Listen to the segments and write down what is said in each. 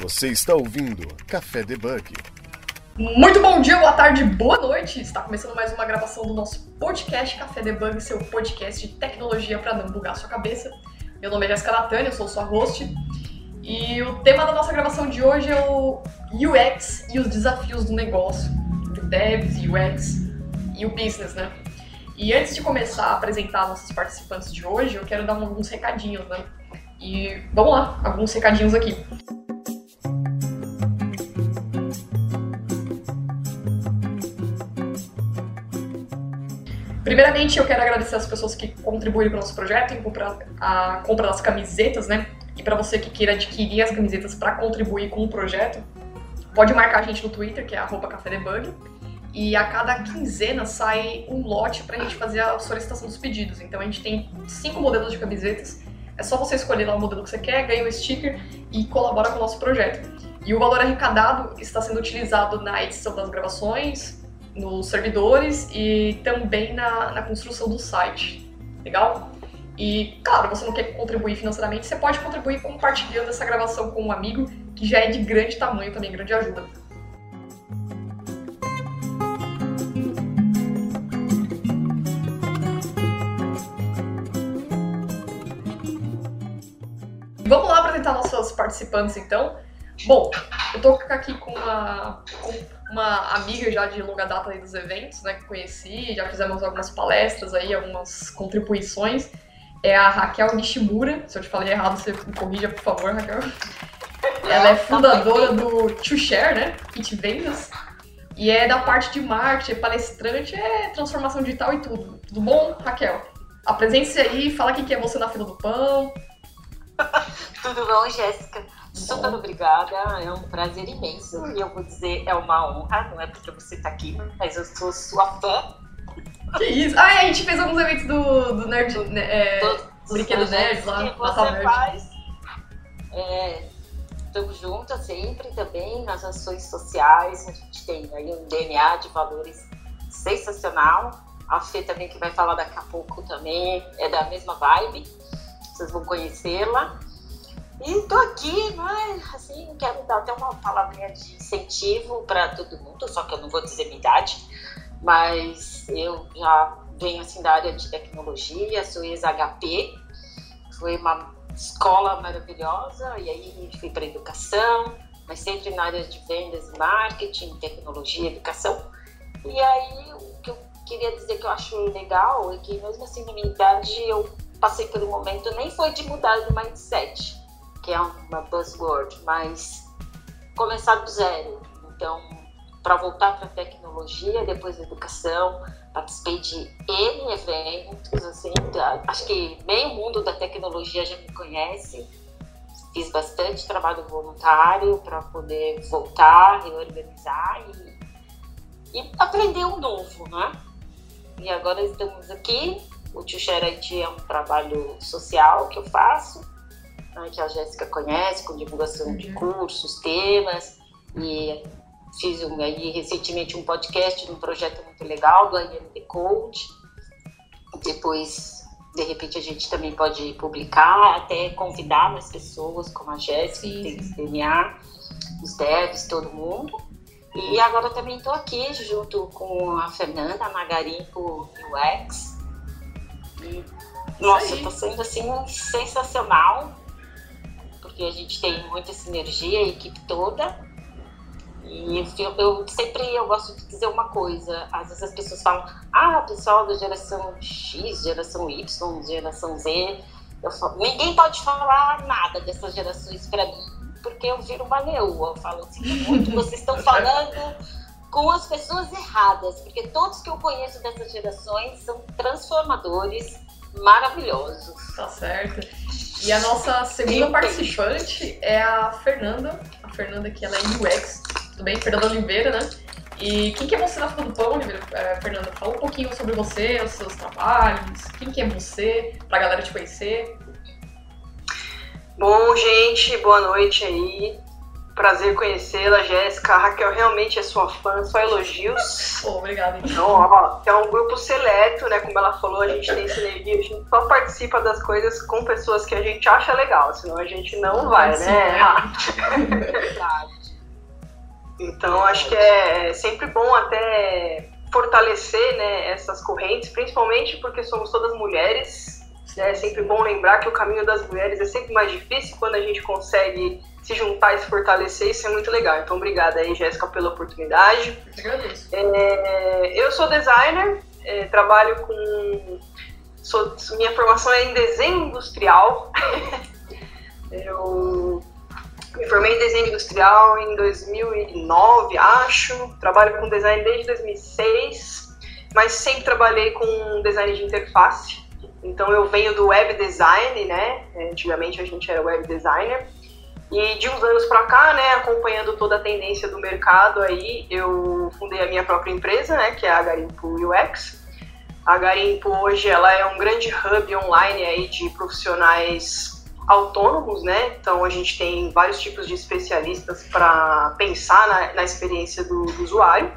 Você está ouvindo Café Debug. Muito bom dia, boa tarde, boa noite! Está começando mais uma gravação do nosso podcast Café Debug, seu podcast de tecnologia para não bugar sua cabeça. Meu nome é Jéssica Natânia, eu sou sua host. E o tema da nossa gravação de hoje é o UX e os desafios do negócio, do devs, UX e o business, né? E antes de começar a apresentar nossos participantes de hoje, eu quero dar alguns recadinhos, né? E vamos lá, alguns recadinhos aqui. Primeiramente, eu quero agradecer as pessoas que contribuíram para o nosso projeto em comprar a compra das camisetas, né? E para você que queira adquirir as camisetas para contribuir com o projeto, pode marcar a gente no Twitter, que é @cafedebug. E a cada quinzena sai um lote para a gente fazer a solicitação dos pedidos. Então a gente tem cinco modelos de camisetas é só você escolher lá o modelo que você quer, ganha o sticker e colabora com o nosso projeto. E o valor arrecadado está sendo utilizado na edição das gravações, nos servidores e também na, na construção do site. Legal? E, claro, você não quer contribuir financeiramente, você pode contribuir compartilhando essa gravação com um amigo, que já é de grande tamanho também, grande ajuda. Vamos lá apresentar nossos participantes então. Bom, eu tô aqui com uma, com uma amiga já de longa data dos eventos, né, que conheci, já fizemos algumas palestras aí, algumas contribuições. É a Raquel Nishimura, se eu te falei errado, você me corrija, por favor, Raquel. Ela é fundadora do To Share, né, Kit Vendas, e é da parte de marketing, é palestrante, é transformação digital e tudo. Tudo bom, Raquel? Apresente-se aí, fala quem que é você na fila do pão, Tudo bom, Jéssica? Super obrigada, é um prazer imenso e eu vou dizer, é uma honra, não é porque você está aqui, mas eu sou sua fã. Que isso? Ah, é, a gente fez alguns eventos do, do Nerd, né, é, Brinquedo Nerd lá, que você Nerd. faz. Estamos é, juntas sempre também nas ações sociais, a gente tem aí um DNA de valores sensacional. A Fê também, que vai falar daqui a pouco também, é da mesma vibe vocês vão conhecê-la. E tô aqui, mas assim, quero dar até uma palavrinha de incentivo para todo mundo, só que eu não vou dizer minha idade, mas eu já venho assim da área de tecnologia, sou ex-HP, foi uma escola maravilhosa, e aí fui para educação, mas sempre na área de vendas marketing, tecnologia, educação. E aí o que eu queria dizer que eu acho legal é que mesmo assim na minha idade eu passei por um momento, nem foi de mudar de mindset, que é uma buzzword, mas começar do zero. Então, para voltar para a tecnologia, depois da educação, participei de N eventos, assim, acho que meio mundo da tecnologia já me conhece. Fiz bastante trabalho voluntário para poder voltar, reorganizar e, e aprender um novo, né? E agora estamos aqui o Tio Xerete é um trabalho social que eu faço, né, que a Jéssica conhece, com divulgação uhum. de cursos, temas, e fiz um, aí, recentemente um podcast de um projeto muito legal do IMD Code. Depois, de repente, a gente também pode publicar, até convidar mais pessoas, como a Jéssica, que tem esse DNA, os devs, todo mundo. E agora também estou aqui junto com a Fernanda Magarimpo UX, e, nossa, está sendo assim sensacional, porque a gente tem muita sinergia, a equipe toda. E eu, eu, sempre eu gosto de dizer uma coisa. Às vezes as pessoas falam, ah, pessoal da geração X, geração Y, geração Z. Eu falo, ninguém pode falar nada dessas gerações para mim, porque eu viro uma leoa. Eu falo assim, muito, vocês estão falando com as pessoas erradas, porque todos que eu conheço dessas gerações são transformadores maravilhosos. Tá certo. E a nossa segunda participante é a Fernanda. A Fernanda que ela é UX, tudo bem? Fernanda Oliveira, né? E quem que é você na fila do pão, é, Fernanda? Fala um pouquinho sobre você, os seus trabalhos, quem que é você, pra galera te conhecer. Bom, gente, boa noite aí prazer conhecê-la, Jéssica. A Raquel realmente é sua fã, só elogios. Obrigada. Então, ó, é um grupo seleto, né? Como ela falou, a gente tem sinergia, a gente só participa das coisas com pessoas que a gente acha legal, senão a gente não vai, né? Verdade. Então, acho que é sempre bom até fortalecer né, essas correntes, principalmente porque somos todas mulheres. né? É sempre bom lembrar que o caminho das mulheres é sempre mais difícil quando a gente consegue se juntar e se fortalecer, isso é muito legal. Então, obrigada aí, Jéssica, pela oportunidade. Agradeço. É, eu sou designer, é, trabalho com. Sou, minha formação é em desenho industrial. eu me formei em desenho industrial em 2009, acho. Trabalho com design desde 2006, mas sempre trabalhei com design de interface. Então eu venho do web design, né? Antigamente a gente era web designer. E de uns anos para cá, né, acompanhando toda a tendência do mercado aí, eu fundei a minha própria empresa, né, que é a Garimpo UX. A Garimpo hoje ela é um grande hub online aí de profissionais autônomos, né? Então a gente tem vários tipos de especialistas para pensar na, na, experiência do, do, usuário.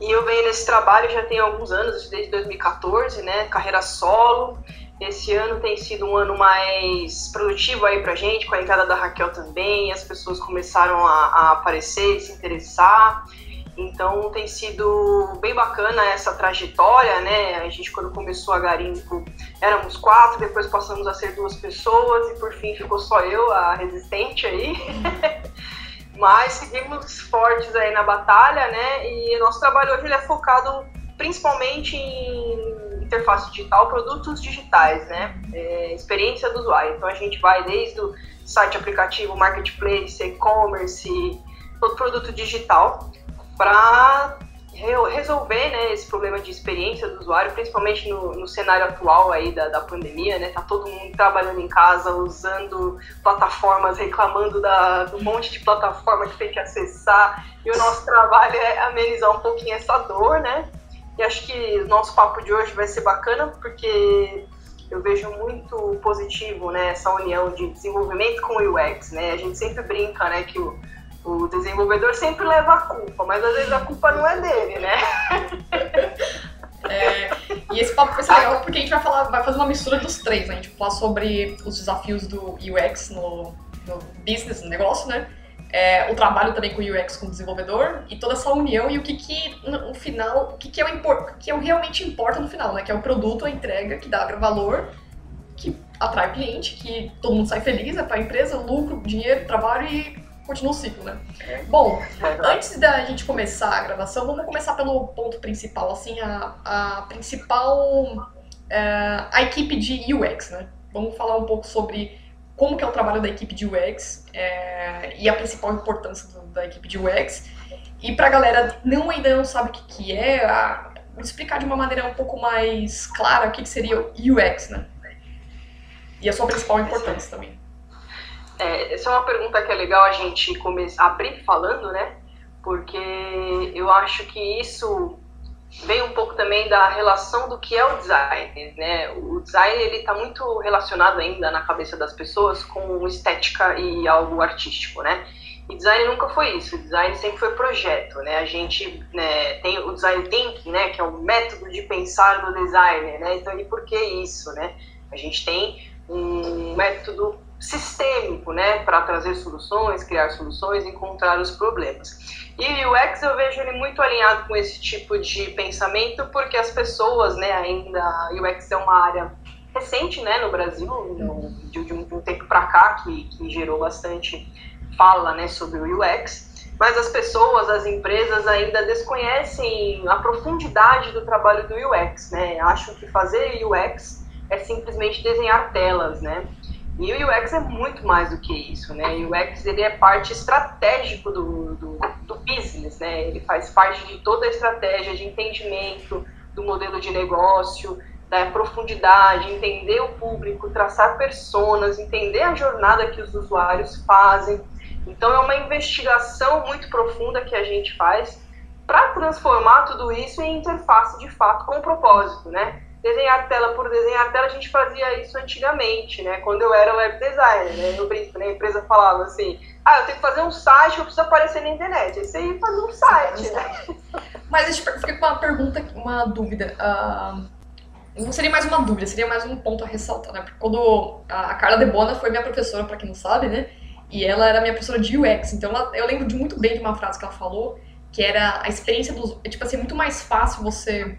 E eu venho nesse trabalho já tem alguns anos, desde 2014, né? Carreira solo. Esse ano tem sido um ano mais produtivo aí pra gente, com a entrada da Raquel também. As pessoas começaram a, a aparecer, se interessar. Então tem sido bem bacana essa trajetória, né? A gente quando começou a Garimpo éramos quatro, depois passamos a ser duas pessoas e por fim ficou só eu, a resistente aí. Mas seguimos fortes aí na batalha, né? E nosso trabalho hoje é focado principalmente em interface digital, produtos digitais, né? É, experiência do usuário. Então a gente vai desde o site, aplicativo, marketplace, e-commerce, todo produto digital para resolver né, esse problema de experiência do usuário, principalmente no, no cenário atual aí da, da, pandemia, né? Tá todo mundo trabalhando em casa, usando plataformas, reclamando da, do monte de plataforma que tem que acessar. E o nosso trabalho é amenizar um pouquinho essa dor, né? E acho que o nosso papo de hoje vai ser bacana, porque eu vejo muito positivo né, essa união de desenvolvimento com o UX, né? A gente sempre brinca, né, que o o desenvolvedor sempre leva a culpa, mas às vezes a culpa não é dele, né? É, e esse papo vai ser legal porque a gente vai falar, vai fazer uma mistura dos três, né? A gente vai falar sobre os desafios do UX no, no business, no negócio, né? É, o trabalho também com o UX como desenvolvedor e toda essa união e o que que no final, o que que é o, impor, que é o realmente importa no final, né? Que é o produto, a entrega que dá valor, que atrai o cliente, que todo mundo sai feliz, é para a empresa, lucro, dinheiro, trabalho e continua o ciclo, né? Bom, antes da gente começar a gravação, vamos começar pelo ponto principal, assim, a, a principal, é, a equipe de UX, né? Vamos falar um pouco sobre como que é o trabalho da equipe de UX é, e a principal importância do, da equipe de UX. E pra galera não ainda não sabe o que, que é, a, explicar de uma maneira um pouco mais clara o que, que seria o UX, né? E a sua principal importância também. É, essa é uma pergunta que é legal a gente começar, abrir falando, né? Porque eu acho que isso vem um pouco também da relação do que é o design, né? O design ele está muito relacionado ainda na cabeça das pessoas com estética e algo artístico, né? E design nunca foi isso. Design sempre foi projeto, né? A gente né, tem o design thinking, né? Que é o método de pensar do designer, né? Então, e por que isso, né? A gente tem um método sistêmico, né, para trazer soluções, criar soluções, encontrar os problemas. E o UX eu vejo ele muito alinhado com esse tipo de pensamento, porque as pessoas, né, ainda o UX é uma área recente, né, no Brasil, de, de, um, de, um, tempo para cá que, que gerou bastante fala, né, sobre o UX. Mas as pessoas, as empresas ainda desconhecem a profundidade do trabalho do UX, né? Acham que fazer UX é simplesmente desenhar telas, né? E o UX é muito mais do que isso, né? O UX ele é parte estratégico do, do, do, business, né? Ele faz parte de toda a estratégia de entendimento do modelo de negócio, da profundidade, entender o público, traçar personas, entender a jornada que os usuários fazem. Então é uma investigação muito profunda que a gente faz para transformar tudo isso em interface de fato com propósito, né? Desenhar tela por desenhar tela, a gente fazia isso antigamente, né? Quando eu era web designer, né? Eu brinco, né? A empresa falava assim, ah, eu tenho que fazer um site, eu preciso aparecer na internet. Aí você ia fazer um site, né? Mas eu fiquei com uma pergunta, uma dúvida. Uh, não seria mais uma dúvida, seria mais um ponto a ressaltar, né? Porque quando a Carla Debona foi minha professora, para quem não sabe, né? E ela era minha professora de UX, então ela, eu lembro de muito bem de uma frase que ela falou, que era a experiência dos. Tipo assim, é muito mais fácil você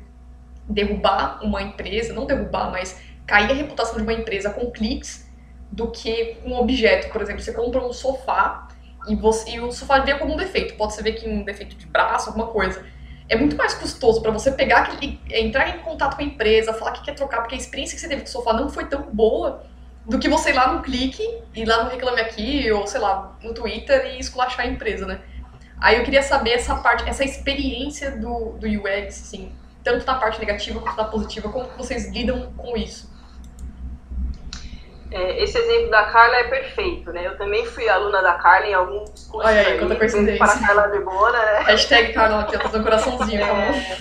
derrubar uma empresa, não derrubar, mas cair a reputação de uma empresa com cliques do que um objeto. Por exemplo, você compra um sofá e, você, e o sofá veio com algum defeito. Pode ser que um defeito de braço, alguma coisa. É muito mais custoso para você pegar aquele, entrar em contato com a empresa, falar que quer trocar, porque a experiência que você teve com o sofá não foi tão boa do que você ir lá no clique, ir lá no Reclame Aqui, ou sei lá, no Twitter e esculachar a empresa, né? Aí eu queria saber essa parte, essa experiência do, do UX, assim, tanto na parte negativa quanto na positiva, como vocês lidam com isso? É, esse exemplo da Carla é perfeito, né? Eu também fui aluna da Carla em alguns cursos. Olha aí, quanta coincidência. Para Carla Debona, né? Hashtag Carla aqui, eu tô dando coraçãozinho, é,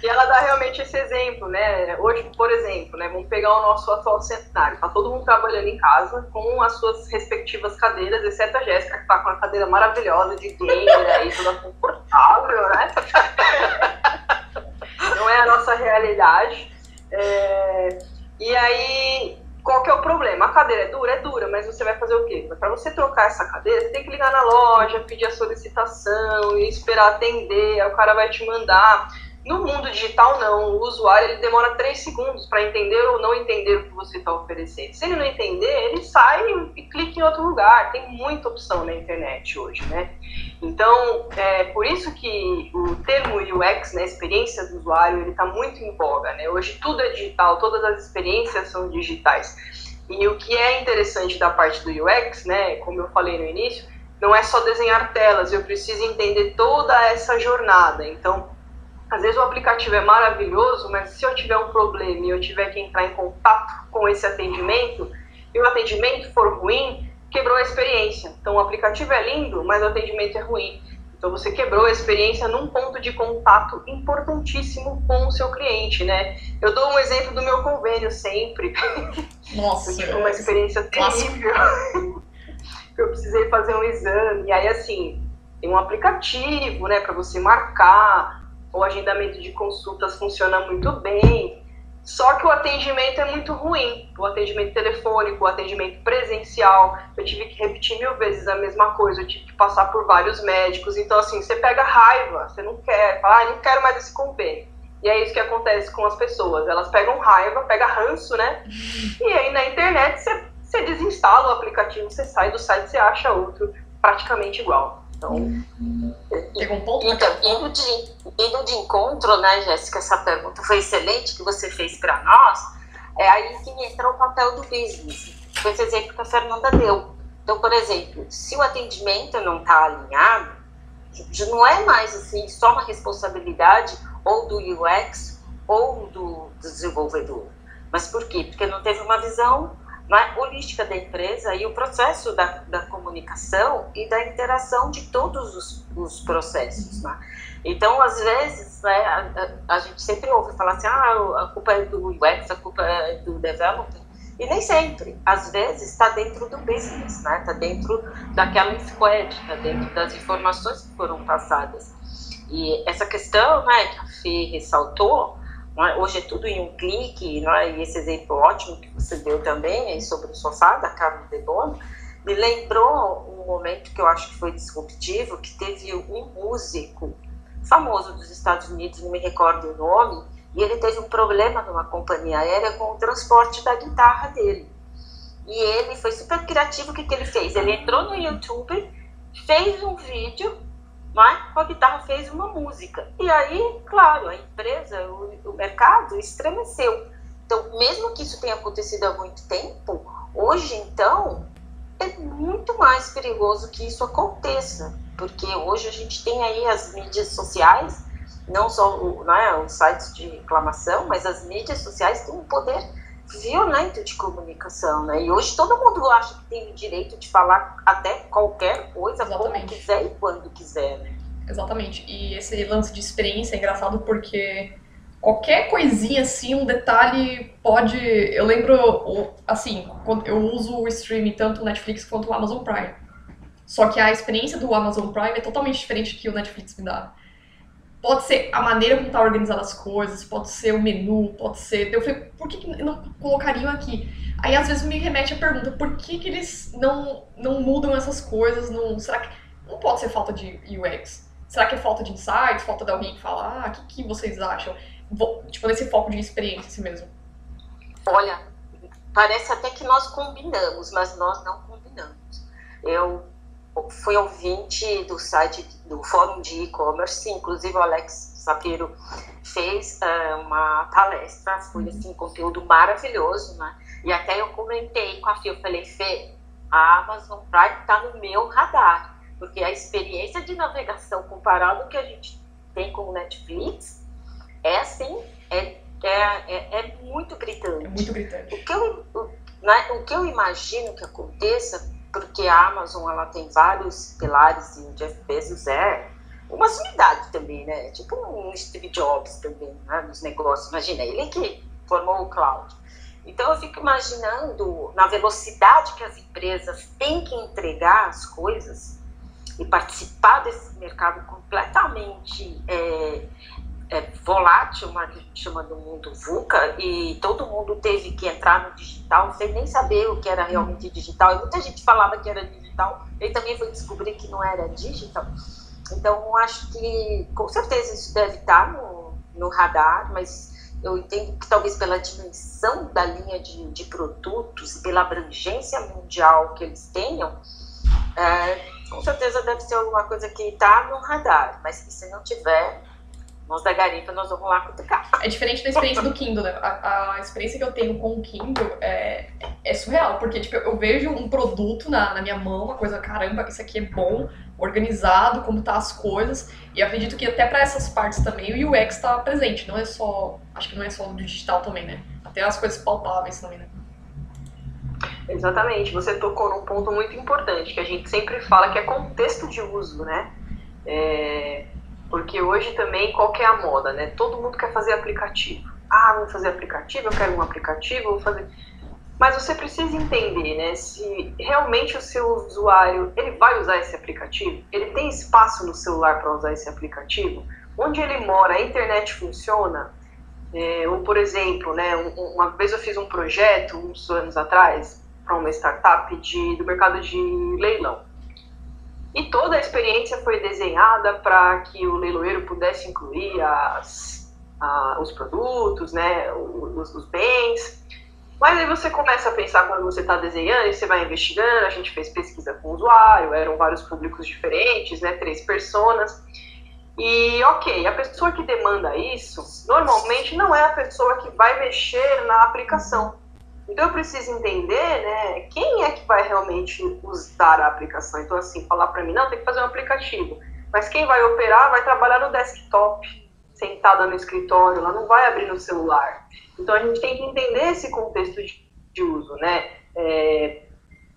E ela dá realmente esse exemplo, né? Hoje, por exemplo, né? Vamos pegar o nosso atual cenário. Tá todo mundo trabalhando em casa com as suas respectivas cadeiras, exceto a Jéssica, que tá com uma cadeira maravilhosa de gamer aí, toda confortável, né? Não é a nossa realidade. É... E aí, qual que é o problema? A cadeira é dura? É dura, mas você vai fazer o quê? Para você trocar essa cadeira, você tem que ligar na loja, pedir a solicitação esperar atender, aí o cara vai te mandar. No mundo digital, não. O usuário ele demora três segundos para entender ou não entender o que você está oferecendo. Se ele não entender, ele sai e clica em outro lugar. Tem muita opção na internet hoje, né? Então, é por isso que o termo UX, né, experiência do usuário, ele está muito em voga, né? Hoje tudo é digital, todas as experiências são digitais. E o que é interessante da parte do UX, né, como eu falei no início, não é só desenhar telas, eu preciso entender toda essa jornada. Então, às vezes o aplicativo é maravilhoso, mas se eu tiver um problema e eu tiver que entrar em contato com esse atendimento, e o atendimento for ruim, quebrou a experiência. Então o aplicativo é lindo, mas o atendimento é ruim. Então você quebrou a experiência num ponto de contato importantíssimo com o seu cliente, né? Eu dou um exemplo do meu convênio sempre. Nossa, eu tive uma experiência terrível. eu precisei fazer um exame e aí assim, tem um aplicativo, né, para você marcar o agendamento de consultas funciona muito bem, só que o atendimento é muito ruim. O atendimento telefônico, o atendimento presencial, eu tive que repetir mil vezes a mesma coisa, eu tive que passar por vários médicos. Então, assim, você pega raiva, você não quer, fala, ah, não quero mais esse convênio. E é isso que acontece com as pessoas. Elas pegam raiva, pega ranço, né? E aí na internet você, você desinstala o aplicativo, você sai do site, você acha outro praticamente igual. Então, Pegou um ponto então indo, de, indo de encontro, né, Jéssica, essa pergunta foi excelente que você fez para nós. É aí que entra o papel do business. Foi esse exemplo que a Fernanda deu. Então, por exemplo, se o atendimento não está alinhado, não é mais assim só uma responsabilidade ou do UX ou do desenvolvedor. Mas por quê? Porque não teve uma visão né, holística da empresa e o processo da, da comunicação e da interação de todos os, os processos. Né? Então, às vezes, né, a, a, a, gente sempre ouve falar assim, ah, a culpa é do UX, a culpa é do developer, e nem sempre. Às vezes está dentro do business, está né? Tá dentro daquela squad, está dentro das informações que foram passadas. E essa questão né, que a Fê ressaltou? Hoje é tudo em um clique, é? e esse exemplo ótimo que você deu também sobre o sofá da Carmen de Bono, me lembrou um momento que eu acho que foi disruptivo, que teve um músico famoso dos Estados Unidos, não me recordo o nome, e ele teve um problema numa companhia aérea com o transporte da guitarra dele. E ele foi super criativo, o que, que ele fez? Ele entrou no YouTube, fez um vídeo mas com a guitarra fez uma música. E aí, claro, a empresa, o, o mercado estremeceu. Então, mesmo que isso tenha acontecido há muito tempo, hoje então é muito mais perigoso que isso aconteça, porque hoje a gente tem aí as mídias sociais, não só o, é os sites de reclamação, mas as mídias sociais têm um poder violento de comunicação, né? E hoje todo mundo acha que tem o direito de falar até qualquer coisa, Exatamente. como quiser e quando quiser, né? Exatamente. E esse lance de experiência é engraçado porque qualquer coisinha assim, um detalhe pode. Eu lembro, assim, quando eu uso o streaming tanto o Netflix quanto o Amazon Prime. Só que a experiência do Amazon Prime é totalmente diferente que o Netflix me dá. Pode ser a maneira como tá organizada as coisas, pode ser o menu, pode ser. Eu falei, por que, que não colocariam aqui? Aí às vezes me remete a pergunta, por que, que eles não, não mudam essas coisas? Não, será que. Não pode ser falta de UX. Será que é falta de insights, falta de alguém falar? Ah, o que, que vocês acham? tipo, nesse foco de experiência assim mesmo? Olha, parece até que nós combinamos, mas nós não combinamos. Eu fui ouvinte do site do fórum de e-commerce, inclusive o Alex Sapiro fez uh, uma palestra, foi uhum. assim, conteúdo maravilhoso, né? E até eu comentei com a Fê, eu falei, Fê, a Amazon Prime está no meu radar, porque a experiência de navegação comparado ao que a gente tem com o Netflix é assim, é, é, é, é muito gritante. É muito gritante. O que, eu, o, né, o que eu imagino que aconteça, porque a Amazon ela tem vários pilares e o Jeff Bezos é uma sumidade também, né? Tipo um Steve Jobs também, né? Nos negócios. Imagina, ele que formou o cloud. Então eu fico imaginando na velocidade que as empresas têm que entregar as coisas e participar desse mercado completamente é, é, volátil, mas que chama do mundo VUCA, e todo mundo teve que entrar no digital sem nem saber o que era realmente digital. E muita gente falava que era digital, e também foi descobrir que não era digital. Então, acho que com certeza isso deve estar no, no radar, mas eu entendo que talvez pela dimensão da linha de, de produtos pela abrangência mundial que eles tenham, é, com certeza deve ser alguma coisa que está no radar, mas que se não tiver, nós da Garipa, nós vamos lá cutucar. É diferente da experiência do Kindle, né? A, a, experiência que eu tenho com o Kindle é, é surreal, porque tipo, eu vejo um produto na, na minha mão, uma coisa, caramba, isso aqui é bom, organizado, como tá as coisas, e acredito que até para essas partes também o UX está presente, não é só, acho que não é só do digital também, né? Até as coisas palpáveis também, né? Exatamente, você tocou num ponto muito importante, que a gente sempre fala que é contexto de uso, né? É, porque hoje também, qual que é a moda, né? Todo mundo quer fazer aplicativo. Ah, vou fazer aplicativo, eu quero um aplicativo, vou fazer... Mas você precisa entender, né, se realmente o seu usuário, ele vai usar esse aplicativo? Ele tem espaço no celular para usar esse aplicativo? Onde ele mora, a internet funciona? É, ou, por exemplo, né, uma vez eu fiz um projeto, uns anos atrás, para uma startup de, do mercado de leilão. E toda a experiência foi desenhada para que o leiloeiro pudesse incluir as, a, os produtos, né, os, os, bens. Mas aí você começa a pensar quando você está desenhando e você vai investigando. A gente fez pesquisa com o usuário, eram vários públicos diferentes, né, três personas. E ok, a pessoa que demanda isso normalmente não é a pessoa que vai mexer na aplicação então eu preciso entender, né, quem é que vai realmente usar a aplicação. Então assim, falar para mim, não, tem que fazer um aplicativo. Mas quem vai operar vai trabalhar no desktop, sentada no escritório, ela não vai abrir no celular. Então a gente tem que entender esse contexto de, de uso, né? É,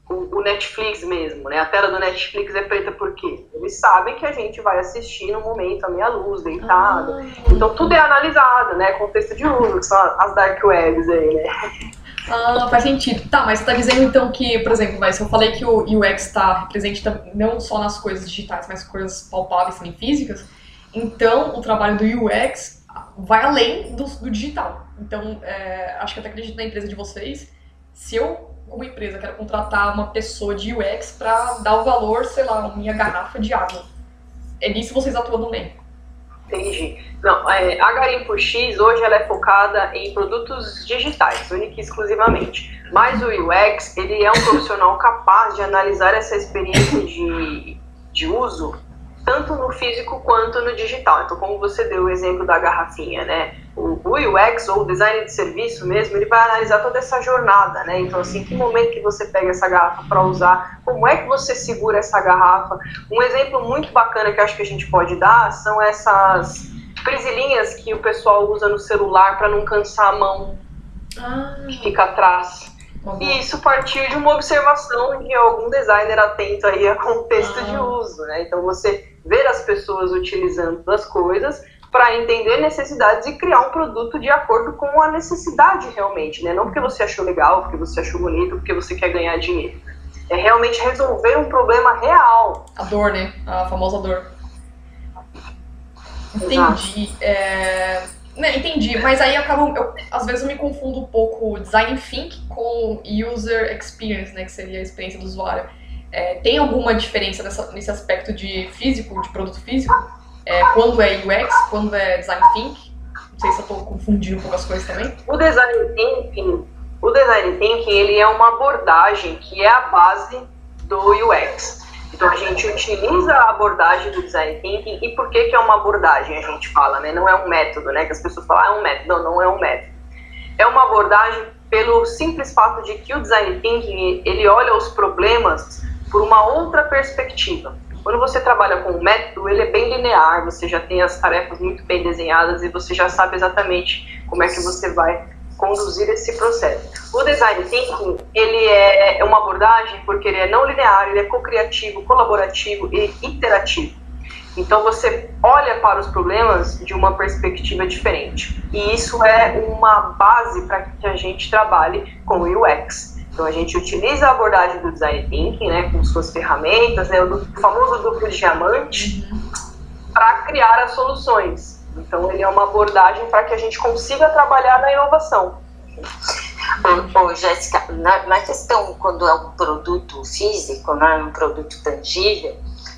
o, o, Netflix mesmo, né? A tela do Netflix é preta por quê? Eles sabem que a gente vai assistir no momento a meia luz, deitado. Ah. Então tudo é analisado, né? Contexto de uso, que são as dark webs aí, né? Ah, faz sentido. Tá, mas você tá dizendo então que, por exemplo, mas eu falei que o UX está presente não só nas coisas digitais, mas coisas palpáveis também físicas. Então, o trabalho do UX vai além do, do digital. Então, é, acho que até acredito na empresa de vocês. Se eu, como empresa, quero contratar uma pessoa de UX para dar o valor, sei lá, minha garrafa de água, é nisso vocês atuam também. Entendi. Não, é, a Garimpo X hoje ela é focada em produtos digitais, única e exclusivamente. Mas o UX, ele é um profissional capaz de analisar essa experiência de, de uso tanto no físico quanto no digital. Então, como você deu o exemplo da garrafinha, né? O, UX ou o design de serviço mesmo, ele vai analisar toda essa jornada, né? Então, assim, que momento que você pega essa garrafa para usar, como é que você segura essa garrafa. Um exemplo muito bacana que acho que a gente pode dar são essas presilhinhas que o pessoal usa no celular para não cansar a mão ah. que fica atrás. E isso partiu de uma observação de algum designer atento aí a contexto ah. de uso, né? Então você ver as pessoas utilizando as coisas para entender necessidades e criar um produto de acordo com a necessidade realmente, né? Não porque você achou legal, porque você achou bonito, porque você quer ganhar dinheiro. É realmente resolver um problema real. A dor, né? A famosa dor. Entendi. É... Né, entendi, mas aí acabo, eu, às vezes eu me confundo um pouco design think com user experience, né, que seria a experiência do usuário. É, tem alguma diferença nessa, nesse aspecto de físico, de produto físico? É, quando é UX, quando é design think? Não sei se eu estou confundindo um pouco as coisas também. O design thinking, o design thinking ele é uma abordagem que é a base do UX. Então a gente utiliza a abordagem do design thinking e por que que é uma abordagem a gente fala, né? Não é um método, né? Que as pessoas falam, ah, é um método. Não, não é um método. É uma abordagem pelo simples fato de que o design thinking ele olha os problemas por uma outra perspectiva. Quando você trabalha com um método, ele é bem linear, você já tem as tarefas muito bem desenhadas e você já sabe exatamente como é que você vai conduzir esse processo. O design thinking, ele é uma abordagem porque ele é não linear, ele é co-criativo, colaborativo e interativo. Então você olha para os problemas de uma perspectiva diferente. E isso é uma base para que a gente trabalhe com o UX. Então a gente utiliza a abordagem do design thinking, né, com suas ferramentas, né, o famoso duplo diamante, uhum. para criar as soluções. Então ele é uma abordagem para que a gente consiga trabalhar na inovação. Ô, Jéssica, na, na, questão quando é um produto físico, né, um produto tangível,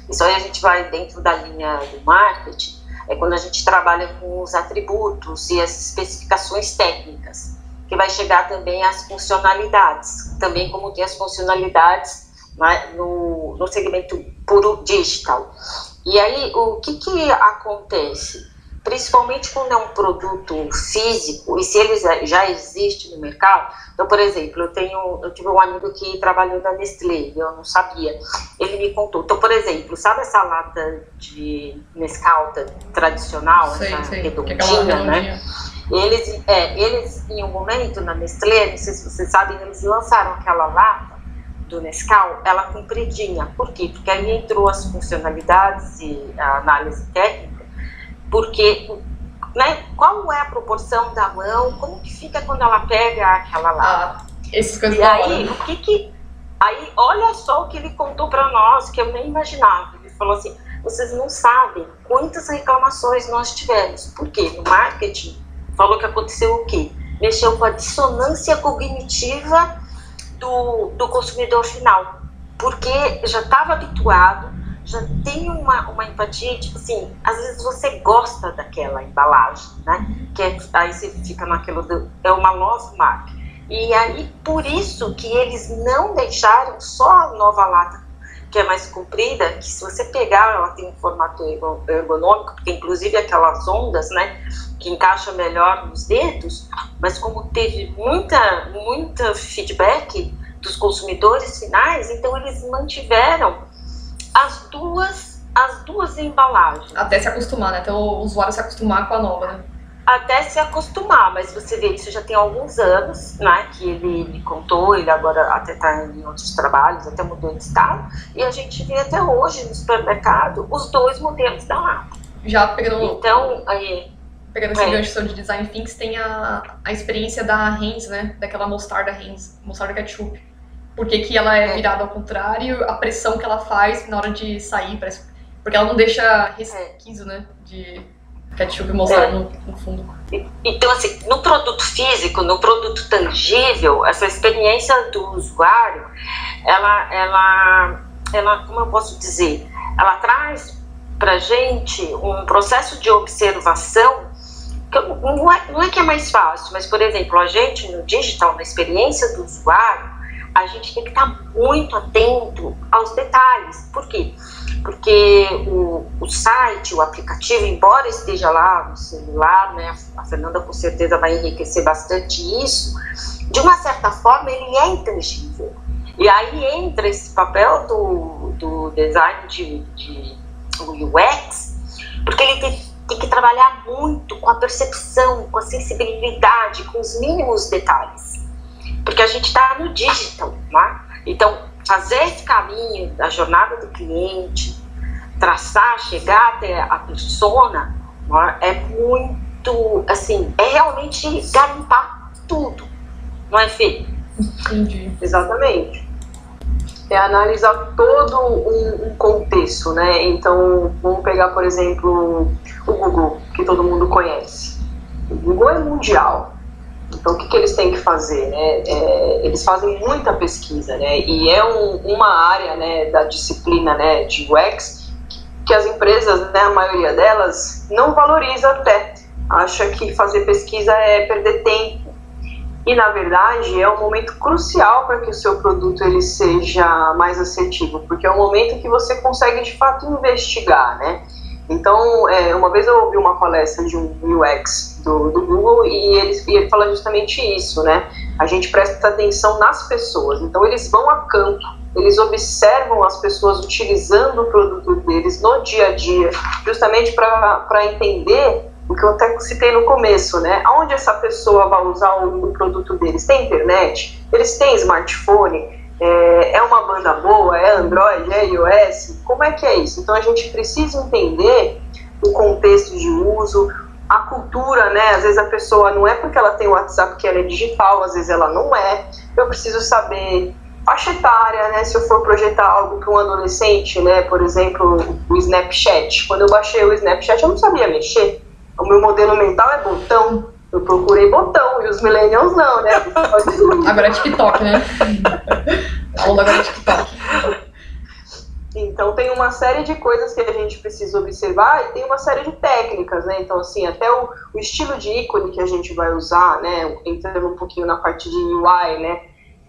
isso aí a gente vai dentro da linha do marketing, é quando a gente trabalha com os atributos e as especificações técnicas que vai chegar também às funcionalidades, também como tem as funcionalidades né, no, no segmento puro digital. E aí, o que, que acontece? Principalmente quando é um produto físico, e se ele já existe no mercado, então, por exemplo, eu tenho, eu tive um amigo que trabalhou na Nestlé, eu não sabia, ele me contou. Então, por exemplo, sabe essa lata de Nescau tradicional, sei, essa sei, redondinha, né? Eles, é, eles, em um momento na Nestlé, não sei se vocês sabem, eles lançaram aquela lata do Nescau, ela compridinha. Por quê? Porque aí entrou as funcionalidades e a análise técnica, porque né, qual é a proporção da mão, como que fica quando ela pega aquela lata. Ah, esses e aí, o que que... Aí, olha só o que ele contou para nós, que eu nem imaginava. Ele falou assim, vocês não sabem quantas reclamações nós tivemos. Por quê? No marketing, falou que aconteceu o quê? Mexeu com a dissonância cognitiva do, do consumidor final, porque já estava habituado, já tem uma, uma empatia, tipo assim, às vezes você gosta daquela embalagem, né? Que é, aí você fica naquilo, do, é uma love mark. E aí, por isso que eles não deixaram só a nova lata que é mais comprida, que se você pegar, ela tem um formato ergonômico, porque inclusive aquelas ondas, né, que encaixa melhor nos dedos, mas como teve muita, muita feedback dos consumidores finais, então eles mantiveram as duas, as duas embalagens. Até se acostumar, né? Até o usuário se acostumar com a nova, né? até se acostumar, mas você vê, isso já tem alguns anos, né, que ele me contou, ele agora até está em outros trabalhos, até mudou de estado, e a gente vê até hoje no supermercado os dois modelos da lata. Já pegando, então, aí, pegando esse é. gancho de design thinks, tem a, a experiência da Heinz, né, daquela mostarda Heinz, mostarda ketchup. Porque que ela é, é virada ao contrário, a pressão que ela faz na hora de sair, parece, porque ela não deixa resquício, né, de ketchup mostrando é. no, no, fundo. Então, assim, no produto físico, no produto tangível, essa experiência do usuário, ela, ela, ela como eu posso dizer, ela traz para gente um processo de observação que não é, não é que é mais fácil, mas, por exemplo, a gente no digital, na experiência do usuário, a gente tem que estar muito atento aos detalhes. Por quê? Porque o, o site, o aplicativo, embora esteja lá no celular, né, a Fernanda com certeza vai enriquecer bastante isso, de uma certa forma ele é intangível. E aí entra esse papel do, do design de, de UX, porque ele tem, tem que trabalhar muito com a percepção, com a sensibilidade, com os mínimos detalhes porque a gente está no digital, né? Então, fazer esse caminho da jornada do cliente, traçar, chegar até a persona, é muito, assim, é realmente garimpar tudo, não é, Fê? Entendi. Exatamente. É analisar todo um, um, contexto, né? Então, vamos pegar, por exemplo, o Google, que todo mundo conhece. O Google é mundial. Então, o que, que eles têm que fazer? Né? É, eles fazem muita pesquisa, né? E é um, uma área né, da disciplina né, de UX que as empresas, né, a maioria delas, não valoriza até. Acha que fazer pesquisa é perder tempo. E, na verdade, é um momento crucial para que o seu produto ele seja mais assertivo, porque é um momento que você consegue, de fato, investigar, né? Então, é, uma vez eu ouvi uma palestra de um UX do, do Google e ele, e ele fala justamente isso, né? A gente presta atenção nas pessoas. Então, eles vão a campo, eles observam as pessoas utilizando o produto deles no dia a dia, justamente para entender o que eu até citei no começo, né? Aonde essa pessoa vai usar o, produto deles? Tem internet? Eles têm smartphone? É, é, uma banda boa? É Android? É iOS? Como é que é isso? Então a gente precisa entender o contexto de uso, a cultura, né? Às vezes a pessoa não é porque ela tem o WhatsApp que ela é digital, às vezes ela não é. Eu preciso saber faixa etária, né? Se eu for projetar algo para um adolescente, né? Por exemplo, o Snapchat. Quando eu baixei o Snapchat, eu não sabia mexer. O meu modelo mental é botão. Eu procurei botão e os millennials não, né? agora é TikTok, né? Agora é TikTok. Então tem uma série de coisas que a gente precisa observar e tem uma série de técnicas, né? Então assim, até o, o estilo de ícone que a gente vai usar, né? Entrando um pouquinho na parte de UI, né?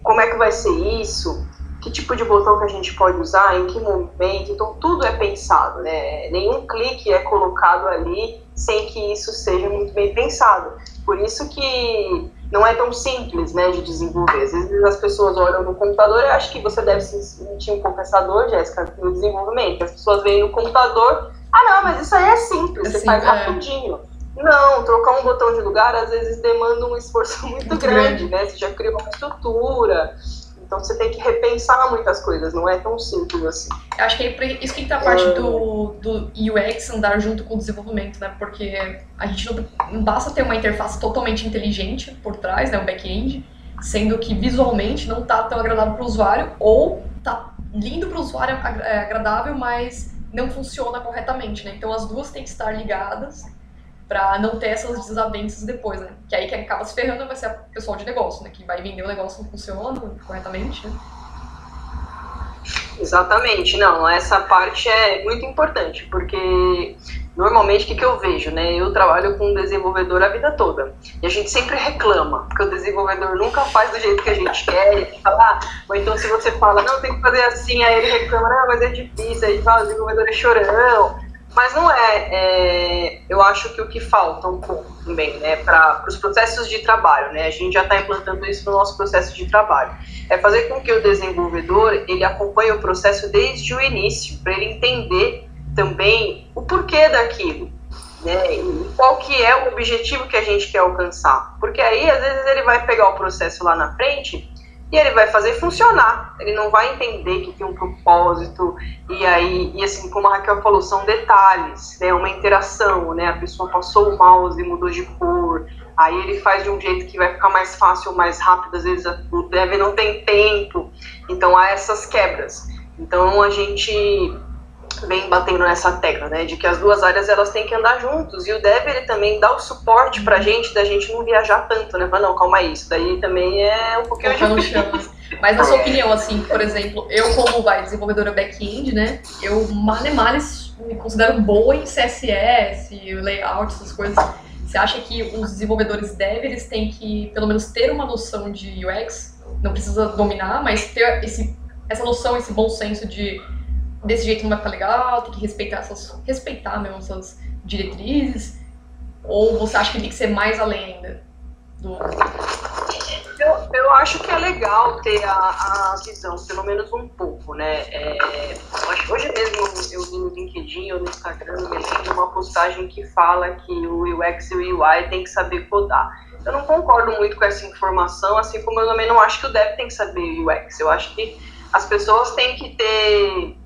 Como é que vai ser isso? Que tipo de botão que a gente pode usar, em que momento? Então tudo é pensado, né? Nenhum clique é colocado ali sem que isso seja muito bem pensado. Por isso que não é tão simples né, de desenvolver. Às vezes as pessoas olham no computador e acham que você deve se sentir um compensador, Jéssica, no desenvolvimento. As pessoas veem no computador, ah não, mas isso aí é simples, você faz é. rapidinho. Não, trocar um botão de lugar às vezes demanda um esforço muito, muito grande, grande, né? Você já criou uma estrutura, então você tem que repensar muitas coisas, não é tão simples assim. Eu acho que é isso que está a parte do, do UX andar junto com o desenvolvimento, né? Porque a gente não, não basta ter uma interface totalmente inteligente por trás, né? Um back-end, sendo que visualmente não está tão agradável para o usuário, ou está lindo para o usuário, é agradável, mas não funciona corretamente, né? Então as duas têm que estar ligadas para não ter essas desavenças depois, né? Que aí quem acaba se ferrando vai ser o pessoal de negócio, né? Que vai vender o negócio não funciona corretamente, né? Exatamente, não, essa parte é muito importante, porque normalmente o que, que eu vejo, né? Eu trabalho com um desenvolvedor a vida toda, e a gente sempre reclama, porque o desenvolvedor nunca faz do jeito que a gente quer, ele fala, ah, ou então se você fala, não, tem que fazer assim, aí ele reclama, não, mas é difícil, aí fala, o desenvolvedor é chorão, mas não é, é, eu acho que o que falta um pouco também, né, para os processos de trabalho, né, a gente já está implantando isso no nosso processo de trabalho, é fazer com que o desenvolvedor ele acompanhe o processo desde o início, para ele entender também o porquê daquilo, né, e qual que é o objetivo que a gente quer alcançar, porque aí às vezes ele vai pegar o processo lá na frente e ele vai fazer funcionar. Ele não vai entender que tem um propósito e aí e assim como a Raquel falou são detalhes, né? Uma interação, né? A pessoa passou o mouse e mudou de cor, aí ele faz de um jeito que vai ficar mais fácil, mais rápido. Às vezes o dev não tem tempo, então há essas quebras. Então a gente vem batendo nessa tecla, né, de que as duas áreas elas têm que andar juntos. E o dev ele também dá o suporte pra gente da gente não viajar tanto, né, mas não, calma aí, isso daí também é um pouquinho de Mas na sua opinião, assim, por exemplo, eu como vai, desenvolvedora back-end, né, eu male males me considero boa em CSS, layout, essas coisas. Você acha que os desenvolvedores dev eles têm que pelo menos ter uma noção de UX, não precisa dominar, mas ter esse, essa noção, esse bom senso de desse jeito não vai ficar legal, tem que respeitar respeitar mesmo essas diretrizes? Ou você acha que tem que ser mais além ainda? Do... Eu, eu acho que é legal ter a, a visão, pelo menos um pouco, né? É, hoje mesmo eu vi no LinkedIn ou no Instagram uma postagem que fala que o UX e o UI tem que saber codar. Eu não concordo muito com essa informação, assim como eu também não acho que o dev tem que saber UX. Eu acho que as pessoas têm que ter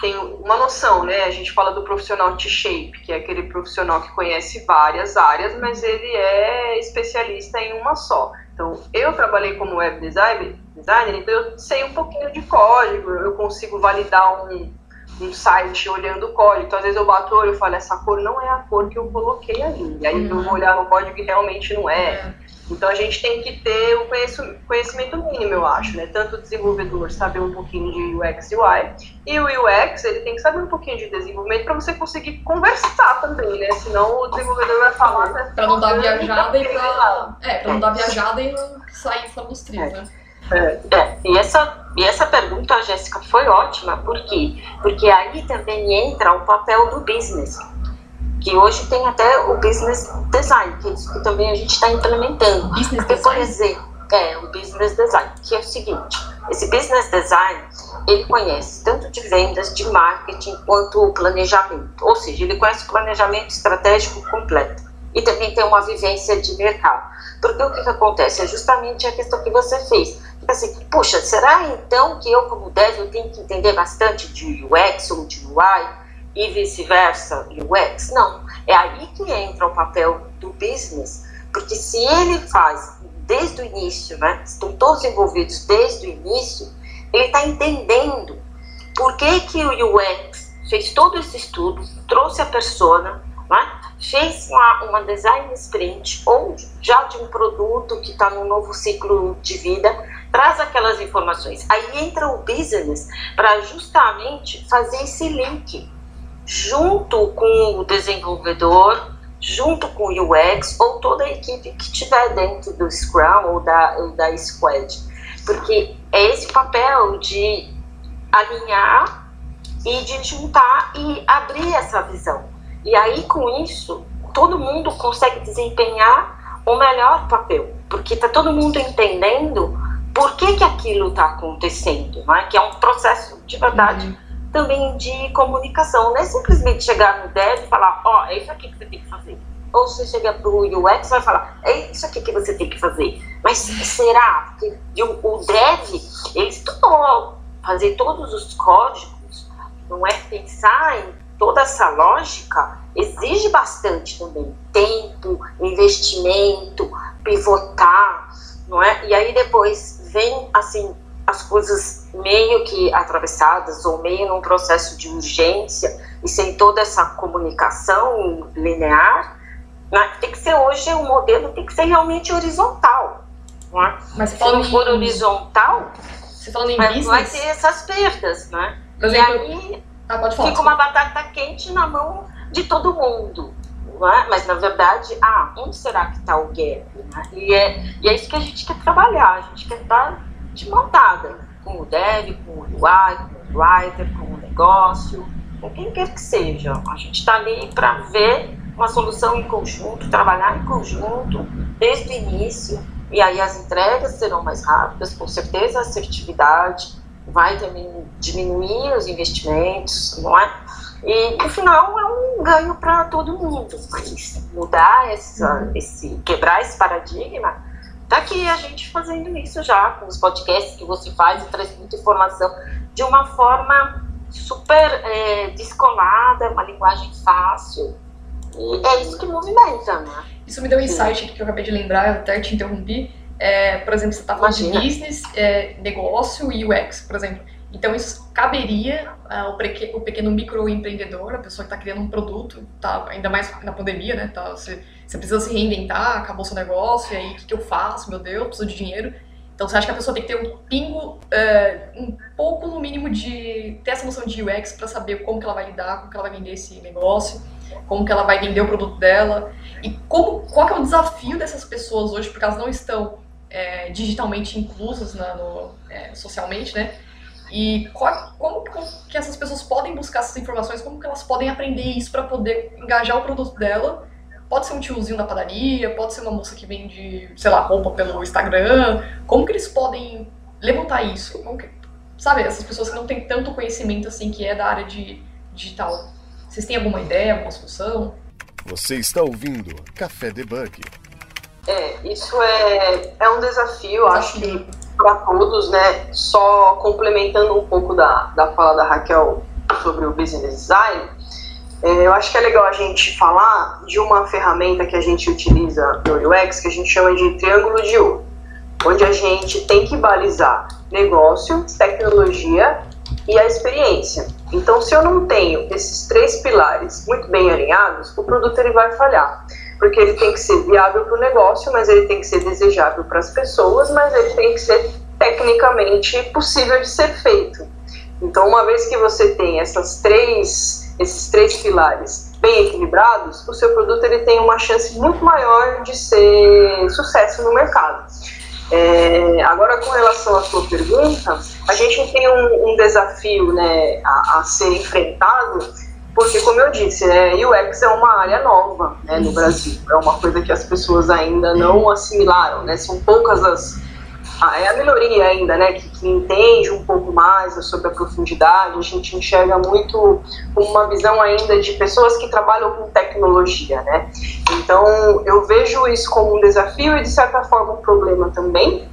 tem uma noção, né? A gente fala do profissional T-shape, que é aquele profissional que conhece várias áreas, mas ele é especialista em uma só. Então, eu trabalhei como web designer, designer então eu sei um pouquinho de código, eu consigo validar um, um site olhando o código. Então, às vezes eu bato o olho e falo, essa cor não é a cor que eu coloquei ali. E aí uhum. eu vou olhar no código e realmente não é. é. Então a gente tem que ter o conhecimento mínimo, eu acho, né? Tanto o desenvolvedor saber um pouquinho de UX e UI, e o UX ele tem que saber um pouquinho de desenvolvimento para você conseguir conversar também, né? Senão o desenvolvedor vai falar. Né? Para não dar viajada e pra... É, para não dar viajada e não sair fora dos trios, né? É. é, e, essa, e essa pergunta, Jéssica, foi ótima, por quê? Porque aí também entra o papel do business que hoje tem até o business design, que, é isso que também a gente está implementando. Business Porque, design? por exemplo, é o business design, que é o seguinte: esse business design ele conhece tanto de vendas, de marketing, quanto o planejamento. Ou seja, ele conhece o planejamento estratégico completo e também tem uma vivência de mercado. Porque o que, que acontece? É justamente a questão que você fez. Assim, puxa, será então que eu, como dev, eu tenho que entender bastante de UX ou de UI? E vice-versa, UX. Não, é aí que entra o papel do business, porque se ele faz desde o início, né, estão todos envolvidos desde o início, ele está entendendo por que, que o UX fez todo esse estudo, trouxe a persona, né, fez uma, uma design sprint ou já de um produto que está num novo ciclo de vida, traz aquelas informações. Aí entra o business para justamente fazer esse link junto com o desenvolvedor, junto com o UX ou toda a equipe que estiver dentro do Scrum ou da, ou da Squad. Porque é esse papel de alinhar e de juntar e abrir essa visão. E aí, com isso, todo mundo consegue desempenhar o melhor papel, porque está todo mundo entendendo por que, que aquilo está acontecendo, né? que é um processo de verdade. Uhum também de comunicação. Não é simplesmente chegar no dev e falar, ó, oh, é isso aqui que você tem que fazer. Ou você chega para o UX e vai falar, é isso aqui que você tem que fazer. Mas será? Porque o dev, ele estudou fazer todos os códigos, não é pensar em toda essa lógica, exige bastante também. Tempo, investimento, pivotar, não é? E aí depois vem, assim, as coisas meio que atravessadas ou meio num processo de urgência e sem toda essa comunicação linear, né? tem que ser hoje o modelo tem que ser realmente horizontal. É? Mas se não for em, horizontal, você falando em business, vai ter essas perdas, né? e aí ah, falar, fica uma batata quente na mão de todo mundo. É? Mas na verdade, ah, onde será que está o gap? Né? E, é, e é isso que a gente quer trabalhar, a gente quer estar de montada, com o dev, com o UI, com o writer, com o negócio, com quem quer que seja. A gente está ali para ver uma solução em conjunto, trabalhar em conjunto desde o início, e aí as entregas serão mais rápidas, com certeza a assertividade vai diminuir os investimentos, não é? E no final é um ganho para todo mundo. Mudar essa, esse, quebrar esse paradigma Tá aqui a gente fazendo isso já, com os podcasts que você faz e traz muita informação de uma forma super é, descolada, uma linguagem fácil. E é isso que movimenta, né? Isso me deu um insight aqui que eu acabei de lembrar, eu até te interrompi. É, por exemplo, você está falando Imagina. de business, é, negócio e UX, por exemplo. Então isso caberia ao uh, pequeno microempreendedor, a pessoa que está criando um produto, tá, ainda mais na pandemia, né? Tá, você, você, precisa se reinventar, acabou seu negócio, e aí o que, que, eu faço? Meu Deus, preciso de dinheiro. Então você acha que a pessoa tem que ter um pingo, uh, um pouco no mínimo de ter essa noção de UX para saber como que ela vai lidar, como que ela vai vender esse negócio, como que ela vai vender o produto dela e como, qual que é o desafio dessas pessoas hoje, porque elas não estão é, digitalmente inclusas na, no, é, socialmente, né? E qual, como que essas pessoas podem buscar essas informações, como que elas podem aprender isso para poder engajar o produto dela. Pode ser um tiozinho da padaria, pode ser uma moça que vende, sei lá, roupa pelo Instagram. Como que eles podem levantar isso? Que, sabe, essas pessoas que não têm tanto conhecimento assim que é da área de digital. Vocês têm alguma ideia, alguma solução? Você está ouvindo Café Debug. É, isso é, é um desafio, desafio. acho que para todos, né? Só complementando um pouco da, da fala da Raquel sobre o business design, eu acho que é legal a gente falar de uma ferramenta que a gente utiliza no UX que a gente chama de triângulo de ouro, onde a gente tem que balizar negócio, tecnologia e a experiência. Então, se eu não tenho esses três pilares muito bem alinhados, o produto ele vai falhar porque ele tem que ser viável para o negócio, mas ele tem que ser desejável para as pessoas, mas ele tem que ser tecnicamente possível de ser feito. Então, uma vez que você tem essas três, esses três pilares bem equilibrados, o seu produto ele tem uma chance muito maior de ser sucesso no mercado. É, agora, com relação à sua pergunta, a gente tem um, um desafio né, a, a ser enfrentado porque, como eu disse, né, UX é uma área nova né, no Brasil. É uma coisa que as pessoas ainda não assimilaram. Né? São poucas as. É a melhoria ainda, né? Que, que, entende um pouco mais sobre a profundidade. A gente enxerga muito uma visão ainda de pessoas que trabalham com tecnologia, né? Então, eu vejo isso como um desafio e, de certa forma, um problema também,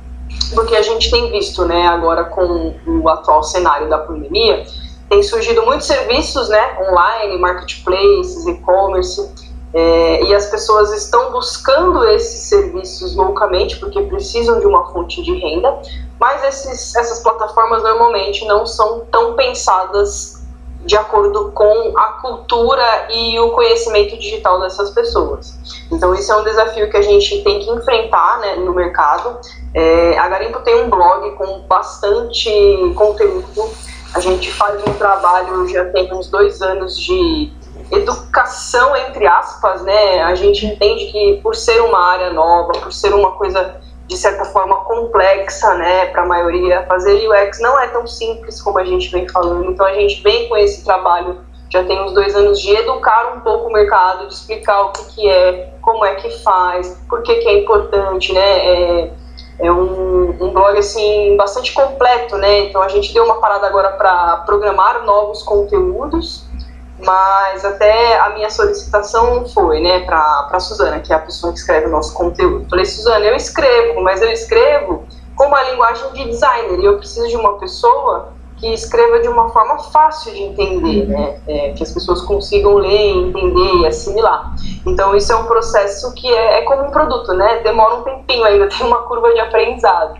porque a gente tem visto, né, agora com o atual cenário da pandemia, tem surgido muitos serviços né, online, marketplaces, e-commerce, é, e as pessoas estão buscando esses serviços loucamente porque precisam de uma fonte de renda, mas esses, essas plataformas normalmente não são tão pensadas de acordo com a cultura e o conhecimento digital dessas pessoas. Então, isso é um desafio que a gente tem que enfrentar né, no mercado. É, a Garimpo tem um blog com bastante conteúdo a gente faz um trabalho já tem uns dois anos de educação, entre aspas, né? A gente entende que por ser uma área nova, por ser uma coisa de certa forma complexa, né, para a maioria, fazer UX não é tão simples como a gente vem falando. Então a gente vem com esse trabalho já tem uns dois anos de educar um pouco o mercado, de explicar o que, que é, como é que faz, por que, que é importante, né? É, é um, um blog assim bastante completo, né? Então a gente deu uma parada agora para programar novos conteúdos, mas até a minha solicitação foi, né, para a Suzana, que é a pessoa que escreve o nosso conteúdo. Falei, Suzana, eu escrevo, mas eu escrevo com uma linguagem de designer e eu preciso de uma pessoa que escreva de uma forma fácil de entender, né? É, que as pessoas consigam ler, entender e assimilar. Então isso é um processo que é, é como um produto, né? Demora um tempinho ainda, tem uma curva de aprendizado.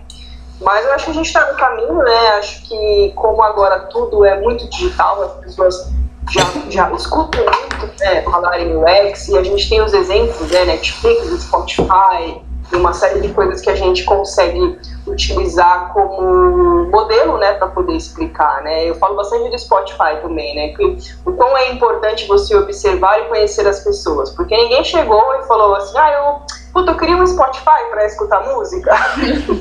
Mas eu acho que a gente está no caminho, né? Acho que como agora tudo é muito digital, as pessoas já, já escutam muito né, falar em UX e a gente tem os exemplos, né? Netflix, Spotify, e uma série de coisas que a gente consegue utilizar como modelo, né, para poder explicar, né? Eu falo bastante do Spotify também, né? Que o quão é importante você observar e conhecer as pessoas, porque ninguém chegou e falou assim, ah, eu, puta, eu queria um Spotify para escutar música.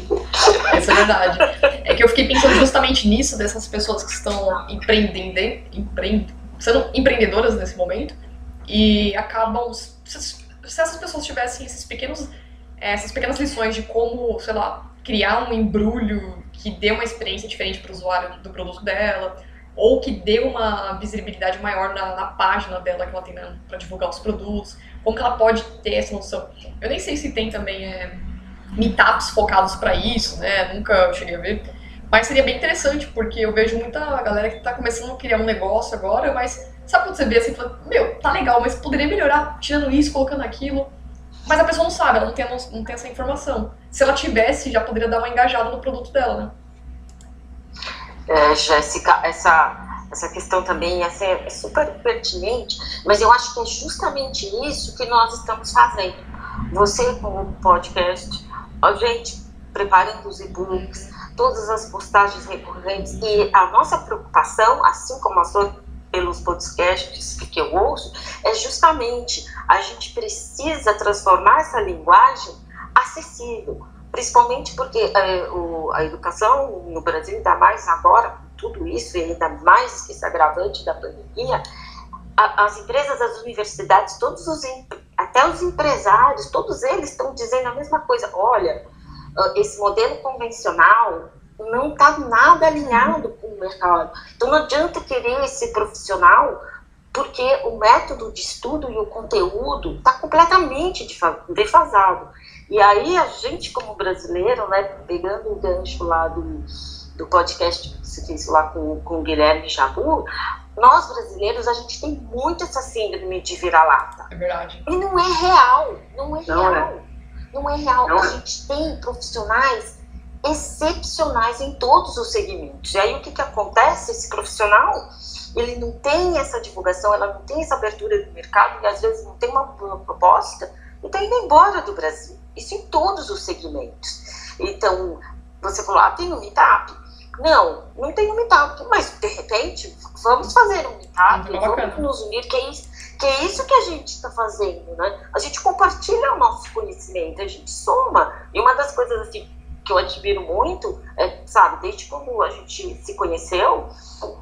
Essa é verdade. É que eu fiquei pensando justamente nisso dessas pessoas que estão empreendendo, empreend, sendo empreendedoras nesse momento e acabam se essas pessoas tivessem esses pequenos essas pequenas lições de como, sei lá, criar um embrulho que dê uma experiência diferente para o usuário do produto dela, ou que dê uma visibilidade maior na, na página dela que ela tem para divulgar os produtos, como que ela pode ter essa noção. Eu nem sei se tem também é, meetups focados para isso, né? Nunca cheguei a ver. Mas seria bem interessante, porque eu vejo muita galera que está começando a criar um negócio agora, mas sabe quando você vê assim, fala, meu, tá legal, mas poderia melhorar tirando isso, colocando aquilo. Mas a pessoa não sabe, ela não tem, não tem essa informação. Se ela tivesse, já poderia dar uma engajada no produto dela, né? É, Jéssica, essa, essa questão também essa é, é super pertinente, mas eu acho que é justamente isso que nós estamos fazendo. Você, com o podcast, a gente preparando os e-books, todas as postagens recorrentes, e a nossa preocupação, assim como a sua pelos podcasts que eu ouço, é justamente a gente precisa transformar essa linguagem acessível, principalmente porque é, o, a educação no Brasil, ainda mais agora, tudo isso, e ainda mais esse agravante da pandemia, a, as empresas, as universidades, todos os, até os empresários, todos eles estão dizendo a mesma coisa. Olha, esse modelo convencional não está nada alinhado com o mercado. Então não adianta querer esse profissional porque o método de estudo e o conteúdo está completamente defasado. E aí a gente, como brasileiro, né, pegando o gancho lá do, do podcast que você fez lá com, com o Guilherme Jabu, nós brasileiros, a gente tem muito essa síndrome de vira-lata. É verdade. E não é real, não é Não real. Não é real. Não a gente tem profissionais excepcionais em todos os segmentos. E aí o que, que acontece? Esse profissional, ele não tem essa divulgação, ela não tem essa abertura do mercado e às vezes não tem uma boa proposta e está indo embora do Brasil. Isso em todos os segmentos. Então, você falou, ah, tem um meetup? Não, não tem um meetup, mas de repente, vamos fazer um meetup, Muito vamos bacana. nos unir, que é isso, que é isso que a gente está fazendo, né? A gente compartilha o nosso conhecimento, a gente soma. E uma das coisas assim que eu admiro muito, é, sabe, desde quando a gente se conheceu,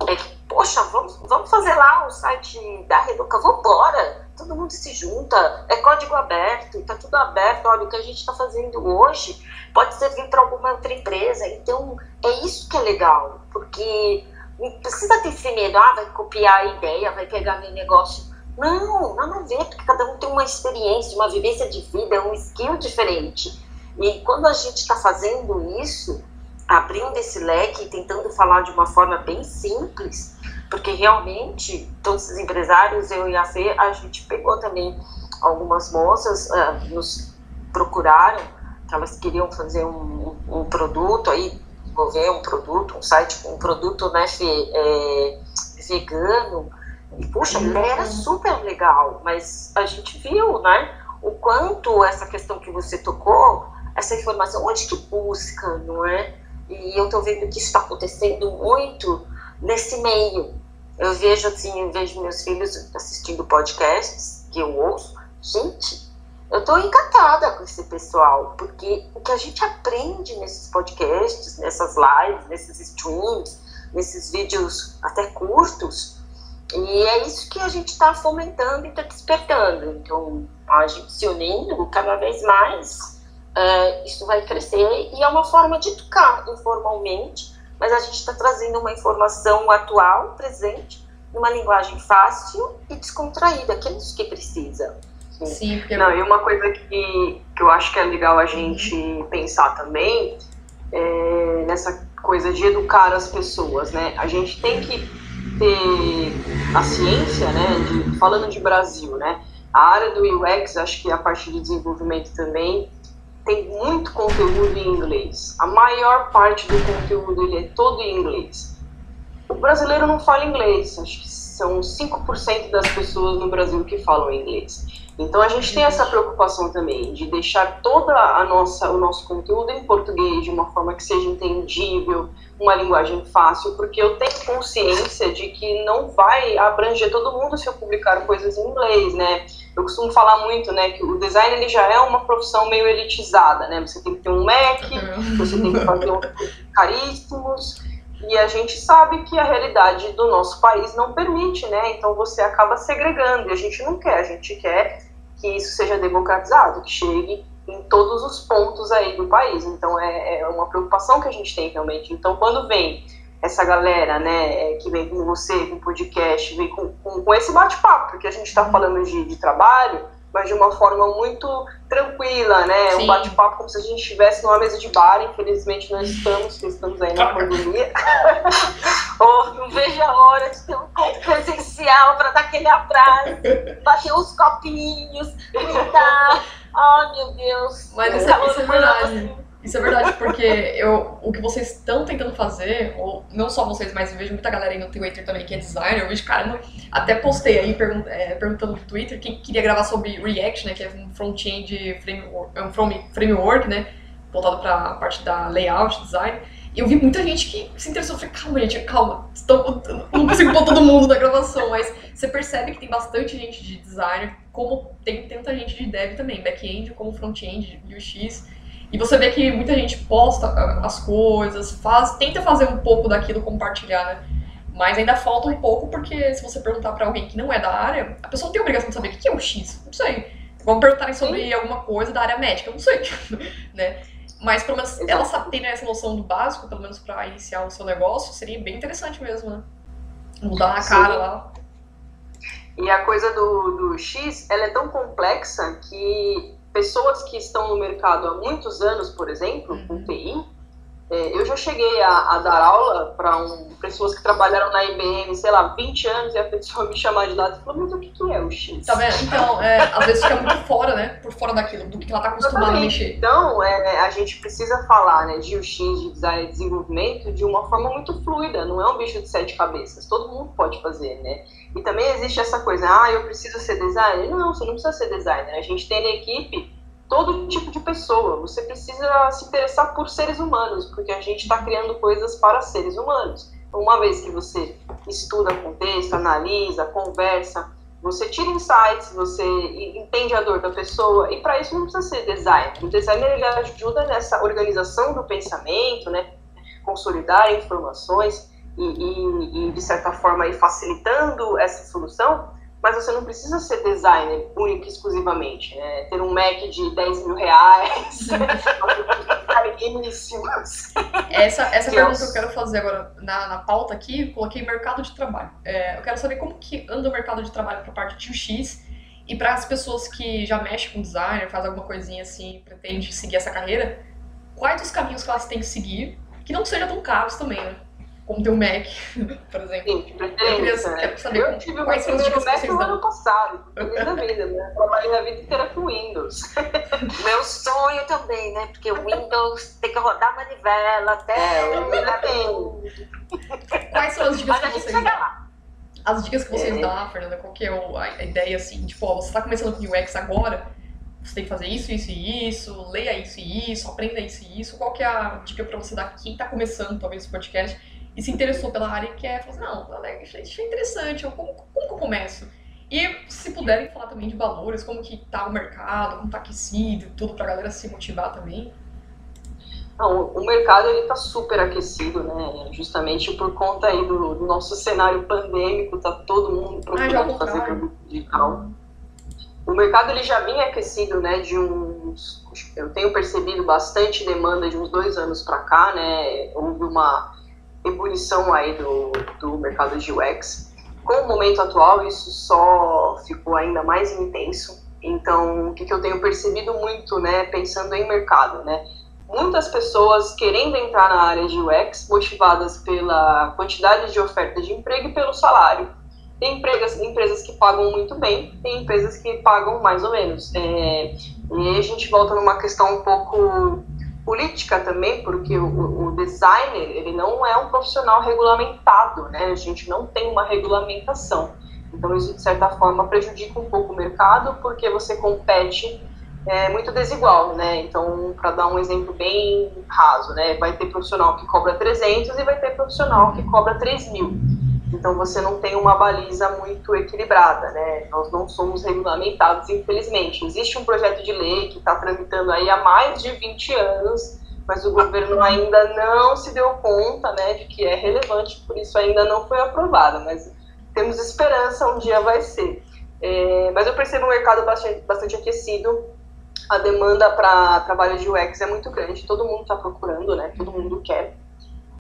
é que, poxa, vamos, vamos fazer lá o site da Reduca, vambora, todo mundo se junta, é código aberto, tá tudo aberto, olha, o que a gente está fazendo hoje pode servir para alguma outra empresa, então é isso que é legal, porque não precisa ter esse medo, ah, vai copiar a ideia, vai pegar meu negócio. Não, nada a ver, porque cada um tem uma experiência, uma vivência de vida, um skill diferente. E quando a gente está fazendo isso, abrindo esse leque e tentando falar de uma forma bem simples, porque realmente todos esses empresários, eu e a Fê, a gente pegou também algumas moças, ah, nos procuraram, que elas queriam fazer um, um produto aí, desenvolver um produto, um site com um produto né, Fê, é, vegano. E, puxa, a ideia era super legal, mas a gente viu, né, o quanto essa questão que você tocou, essa informação, onde que busca, não é? E eu tô vendo que isso está acontecendo muito nesse meio. Eu vejo assim, vejo meus filhos assistindo podcasts que eu ouço. Gente, eu tô encantada com esse pessoal, porque o que a gente aprende nesses podcasts, nessas lives, nesses streams, nesses vídeos até curtos, e é isso que a gente está fomentando e está despertando. Então, a gente se unindo cada vez mais, é, isso vai crescer e é uma forma de educar informalmente, mas a gente está trazendo uma informação atual, presente, numa linguagem fácil e descontraída, que é isso que precisa. Sim, porque Não, e uma coisa que, que eu acho que é legal a gente pensar também é nessa coisa de educar as pessoas, né? A gente tem que ter a ciência, né? De, falando de Brasil, né? A área do UX, acho que a parte de desenvolvimento também tem muito conteúdo em inglês. A maior parte do conteúdo ele é todo em inglês. O brasileiro não fala inglês, acho que são 5% das pessoas no Brasil que falam inglês. Então a gente tem essa preocupação também de deixar toda a nossa o nosso conteúdo em português de uma forma que seja entendível, uma linguagem fácil, porque eu tenho consciência de que não vai abranger todo mundo se eu publicar coisas em inglês, né? Eu costumo falar muito, né, que o design ele já é uma profissão meio elitizada, né? Você tem que ter um Mac, você tem que fazer um caríssimos, e a gente sabe que a realidade do nosso país não permite, né? Então você acaba segregando, e a gente não quer, a gente quer que isso seja democratizado, que chegue em todos os pontos aí do país. Então é, é uma preocupação que a gente tem realmente. Então quando vem essa galera, né, que vem com você, com podcast, vem com, com, com esse bate-papo, porque a gente está falando de, de trabalho, mas de uma forma muito tranquila, né? Sim. Um bate-papo como se a gente estivesse numa mesa de bar, infelizmente nós estamos, porque estamos aí na pandemia. Oh, não vejo a hora de ter um encontro presencial para dar aquele abraço, bater os copinhos, gritar. Ai, meu Deus. Mas isso, é- isso é verdade. Isso é verdade, porque eu, o que vocês estão tentando fazer, ou não só vocês, mas eu vejo muita galera aí no Twitter também que é designer, eu vejo, caramba, até postei aí pergun é, perguntando no Twitter quem queria gravar sobre React, né, que é um front-end framework, é um frame- framework, né, voltado para a parte da layout, design. E eu vi muita gente que se interessou, falei, calma gente, calma, estou- não consigo pôr todo mundo na gravação, mas você percebe que tem bastante gente de designer, como tem tanta gente de dev também, back-end como front-end, UX, e você vê que muita gente posta ah, as coisas, faz, tenta fazer um pouco daquilo, compartilhar, né? Mas ainda falta um pouco, porque se você perguntar pra alguém que não é da área, a pessoa não tem obrigação de saber o que é o X. Não sei. Vamos perguntarem sobre alguma coisa da área médica, não sei. né? Mas pelo menos ela sabe ter essa noção do básico, pelo menos pra iniciar o seu negócio, seria bem interessante mesmo, né? Mudar a Sim. cara lá. E a coisa do, do X, ela é tão complexa que pessoas que estão no mercado há muitos anos, por exemplo, com TI, É, eu já cheguei a, a dar aula para um, pessoas que trabalharam na IBM, sei lá, 20 anos, e a pessoa me chamar de lado e falou, mas o que, que é o X? Tá vendo? Então, é, às vezes fica muito fora, né? Por fora daquilo, do que ela tá acostumada a mexer. Então, é, a gente precisa falar né, de UX, de design e desenvolvimento, de uma forma muito fluida, não é um bicho de sete cabeças, todo mundo pode fazer, né? E também existe essa coisa, ah, eu preciso ser designer? Não, você não precisa ser designer, a gente tem na equipe todo tipo de pessoa. Você precisa se interessar por seres humanos, porque a gente está criando coisas para seres humanos. Uma vez que você estuda contexto, analisa, conversa, você tira insights, você entende a dor da pessoa, e para isso não precisa ser designer. O designer ele ajuda nessa organização do pensamento, né? consolidar informações e, e, e de certa forma, facilitando essa solução mas você não precisa ser designer único e exclusivamente, né? Ter um Mac de 10 mil reais, caríssimos. Essa, essa que pergunta que eu quero fazer agora na, na pauta aqui, coloquei mercado de trabalho. É, eu quero saber como que anda o mercado de trabalho para a parte de UX e para as pessoas que já mexem com designer, faz alguma coisinha assim, pretende seguir essa carreira, quais os caminhos que elas têm que seguir, que não sejam tão caros também, né? Como ter um Mac, por exemplo. Sim, de preferência. Eu, queria, saber eu tive o meu primeiro Mac no ano passado, feliz da vida, né? Trabalhei a vida inteira com Windows. meu sonho também, né? Porque o Windows tem que rodar manivela até... É, eu ainda tenho. Quais são as dicas Mas que vocês dão? Lá. As dicas que vocês É. dão, Fernanda, qual que é a ideia, assim, tipo, ó, você tá começando com UX agora, você tem que fazer isso, isso e isso, leia isso e isso, aprenda isso e isso, qual que é a dica pra você dar quem tá começando, talvez, esse podcast, e se interessou pela área e quer falar assim, não, Alex, isso é interessante, eu, como, como que eu começo? E se puderem falar também de valores, como que tá o mercado, como tá aquecido, tudo pra galera se motivar também. Não, o mercado ele está super aquecido, né? Justamente por conta aí do, do nosso cenário pandêmico, tá todo mundo Ah, procurando fazer contrário. produto digital. O mercado ele já vinha aquecido, né? De uns, eu tenho percebido bastante demanda de uns dois anos para cá, né? Houve uma ebulição aí do, do mercado de UX. Com o momento atual, isso só ficou ainda mais intenso. Então, o que, que eu tenho percebido muito, né? Pensando em mercado, né? muitas pessoas querendo entrar na área de UX, motivadas pela quantidade de oferta de emprego e pelo salário. Tem empresas, empresas que pagam muito bem, tem empresas que pagam mais ou menos. É, e aí a gente volta numa questão um pouco política também, porque o, o designer ele não é um profissional regulamentado, né? A gente não tem uma regulamentação. Então isso de certa forma prejudica um pouco o mercado, porque você compete é muito desigual, né? Então, para dar um exemplo bem raso, né? Vai ter profissional que cobra 300 e vai ter profissional que cobra 3 mil. Então, você não tem uma baliza muito equilibrada, né? Nós não somos regulamentados, infelizmente. Existe um projeto de lei que está tramitando aí há mais de 20 anos, mas o governo ainda não se deu conta, né, de que é relevante, por isso ainda não foi aprovada. Mas temos esperança, um dia vai ser. É, mas eu percebo um mercado bastante, bastante aquecido a demanda para trabalho de UX é muito grande, todo mundo está procurando, né? Todo mundo quer.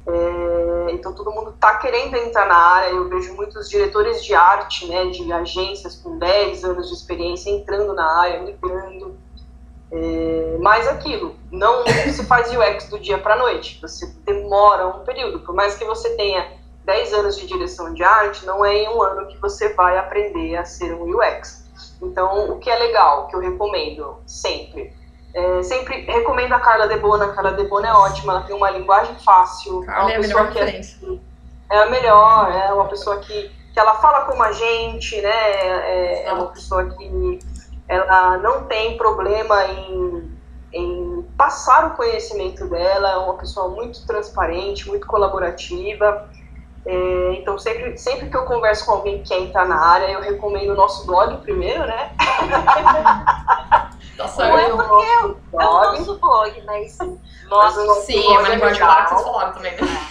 É, então todo mundo está querendo entrar na área. Eu vejo muitos diretores de arte, né, de agências com 10 anos de experiência entrando na área, migrando. É, mas aquilo, não se faz UX do dia para noite. Você demora um período. Por mais que você tenha 10 anos de direção de arte, não é em um ano que você vai aprender a ser um UX. Então, o que é legal, que eu recomendo sempre, é, sempre recomendo a Carla Debona. A Carla Debona é ótima, ela tem uma linguagem fácil. Carla é a pessoa melhor que é, é a melhor, é uma pessoa que, que ela fala como a gente, né? É, é uma pessoa que ela não tem problema em, em passar o conhecimento dela, é uma pessoa muito transparente, muito colaborativa. É, então, sempre, sempre que eu converso com alguém que quer entrar na área, eu recomendo o nosso blog primeiro, né? Tá Não é porque é o nosso blog, mas Mas o nosso Sim, é blog uma linguagem legal. clara que vocês falaram também, né?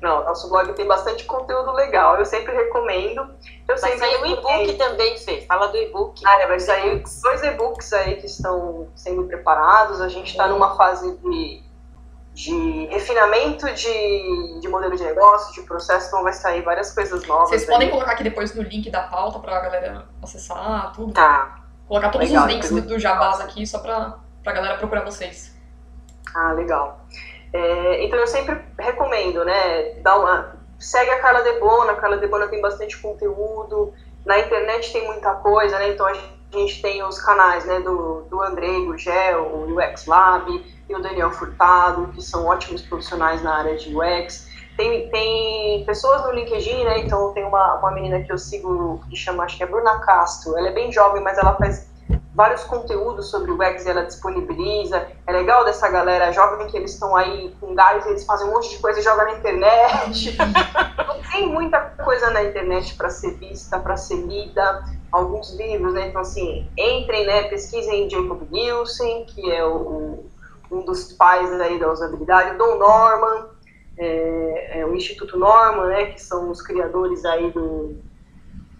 Não, nosso blog tem bastante conteúdo legal, eu sempre recomendo. Eu vai sempre sair o recomendo. e-book também, Fê. Fala do e-book. Ah, é, vai sair dois e-books aí que estão sendo preparados. A gente está numa fase de, de refinamento de, de modelo de negócio, de processo, então vai sair várias coisas novas. Vocês podem aí. colocar aqui depois no link da pauta pra galera acessar, tudo. Tá. Colocar todos Legal, os links então- do Jabás aqui só pra, pra galera procurar vocês. Ah, legal. É, então eu sempre recomendo, né? Dá uma, segue a Carla Debona, a Carla Debona tem bastante conteúdo, na internet tem muita coisa, né? Então a gente tem os canais né, do, do Andrei Gugel, o UX Lab e o Daniel Furtado, que são ótimos profissionais na área de UX. Tem, tem pessoas no LinkedIn, né? Então tem uma, uma menina que eu sigo que chama, acho que é Bruna Castro. Ela é bem jovem, mas ela faz vários conteúdos sobre o UX ela disponibiliza. É legal dessa galera jovem que eles estão aí com gás, eles fazem um monte de coisa e jogam na internet. tem muita coisa na internet para ser vista, para ser lida, alguns livros, né? Então, assim, entrem, né? Pesquisem Jacob Nielsen, que é o, um dos pais aí da usabilidade, Don Norman, é, é, o Instituto Norman, né? Que são os criadores aí do,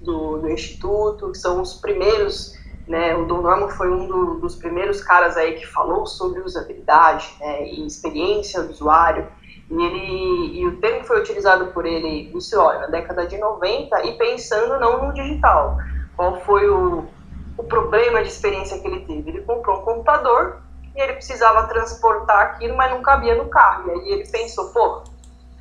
do, do Instituto, que são os primeiros né, o Don Norman foi um do, dos primeiros caras aí que falou sobre usabilidade né, e experiência do usuário. E, ele, e o termo foi utilizado por ele, isso olha, na década de 90 e pensando não no digital. Qual foi o, o problema de experiência que ele teve? Ele comprou um computador e ele precisava transportar aquilo, mas não cabia no carro. E aí ele pensou, pô,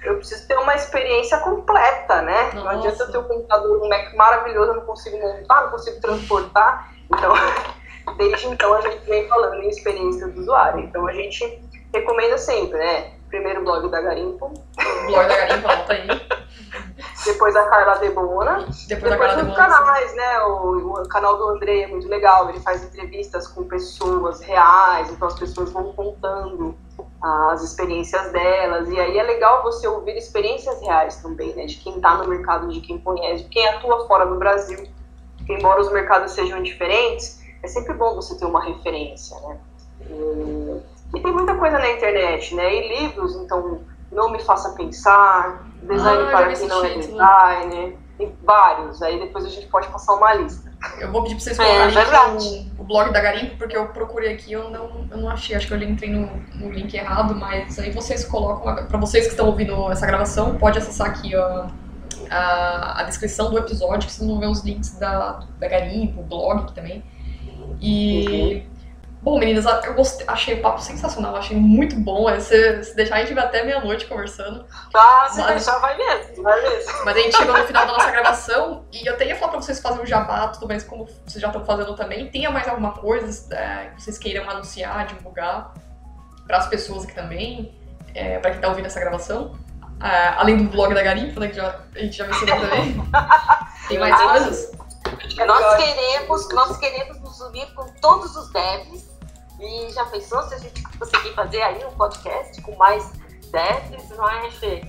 eu preciso ter uma experiência completa, né? Nossa. Não adianta eu ter um computador, um Mac maravilhoso, eu não consigo montar, não consigo transportar. Então, desde então a gente vem falando em experiência do usuário. Então a gente recomenda sempre, né? Primeiro o blog da Garimpo. Blog da Garimpo, anota aí. Depois a Carla Debona. Depois, Depois os canais, né? O, o, canal do André é muito legal. Ele faz entrevistas com pessoas reais, então as pessoas vão contando as experiências delas. E aí é legal você ouvir experiências reais também, né? De quem está no mercado, de quem conhece, de quem atua fora do Brasil embora os mercados sejam diferentes, é sempre bom você ter uma referência, né? E, e tem muita coisa na internet, né? E livros, então, Não Me Faça Pensar, Design ah, para Quem Não é Designer, tem vários, aí depois a gente pode passar uma lista. Eu vou pedir para vocês é, colocarem é o, o, blog da Garimpo, porque eu procurei aqui eu não, eu não achei, acho que eu entrei no, no link errado, mas aí vocês colocam, para vocês que estão ouvindo essa gravação, pode acessar aqui, ó, a, a descrição do episódio, que vocês vão ver os links da, da Garimpo, o blog aqui também. E. Uhum. Bom, meninas, eu gostei, achei o papo sensacional, achei muito bom. É, se, se deixar, a gente vai até meia-noite conversando. Ah, se mas, deixar, vai mesmo, vai mesmo. Mas a gente chegou no final da nossa gravação e eu tenho ia falar pra vocês fazerem o jabá, tudo mais como vocês já estão fazendo também. Tenha mais alguma coisa é, que vocês queiram anunciar, divulgar para as pessoas aqui também, é, para quem tá ouvindo essa gravação? Uh, além do blog da Garimpo, né, que já, a gente já mencionou também. Tem mais coisas? Nós queremos, nós queremos nos unir com todos os devs. E já pensou se a gente conseguir fazer aí um podcast com mais devs, não é, Fê?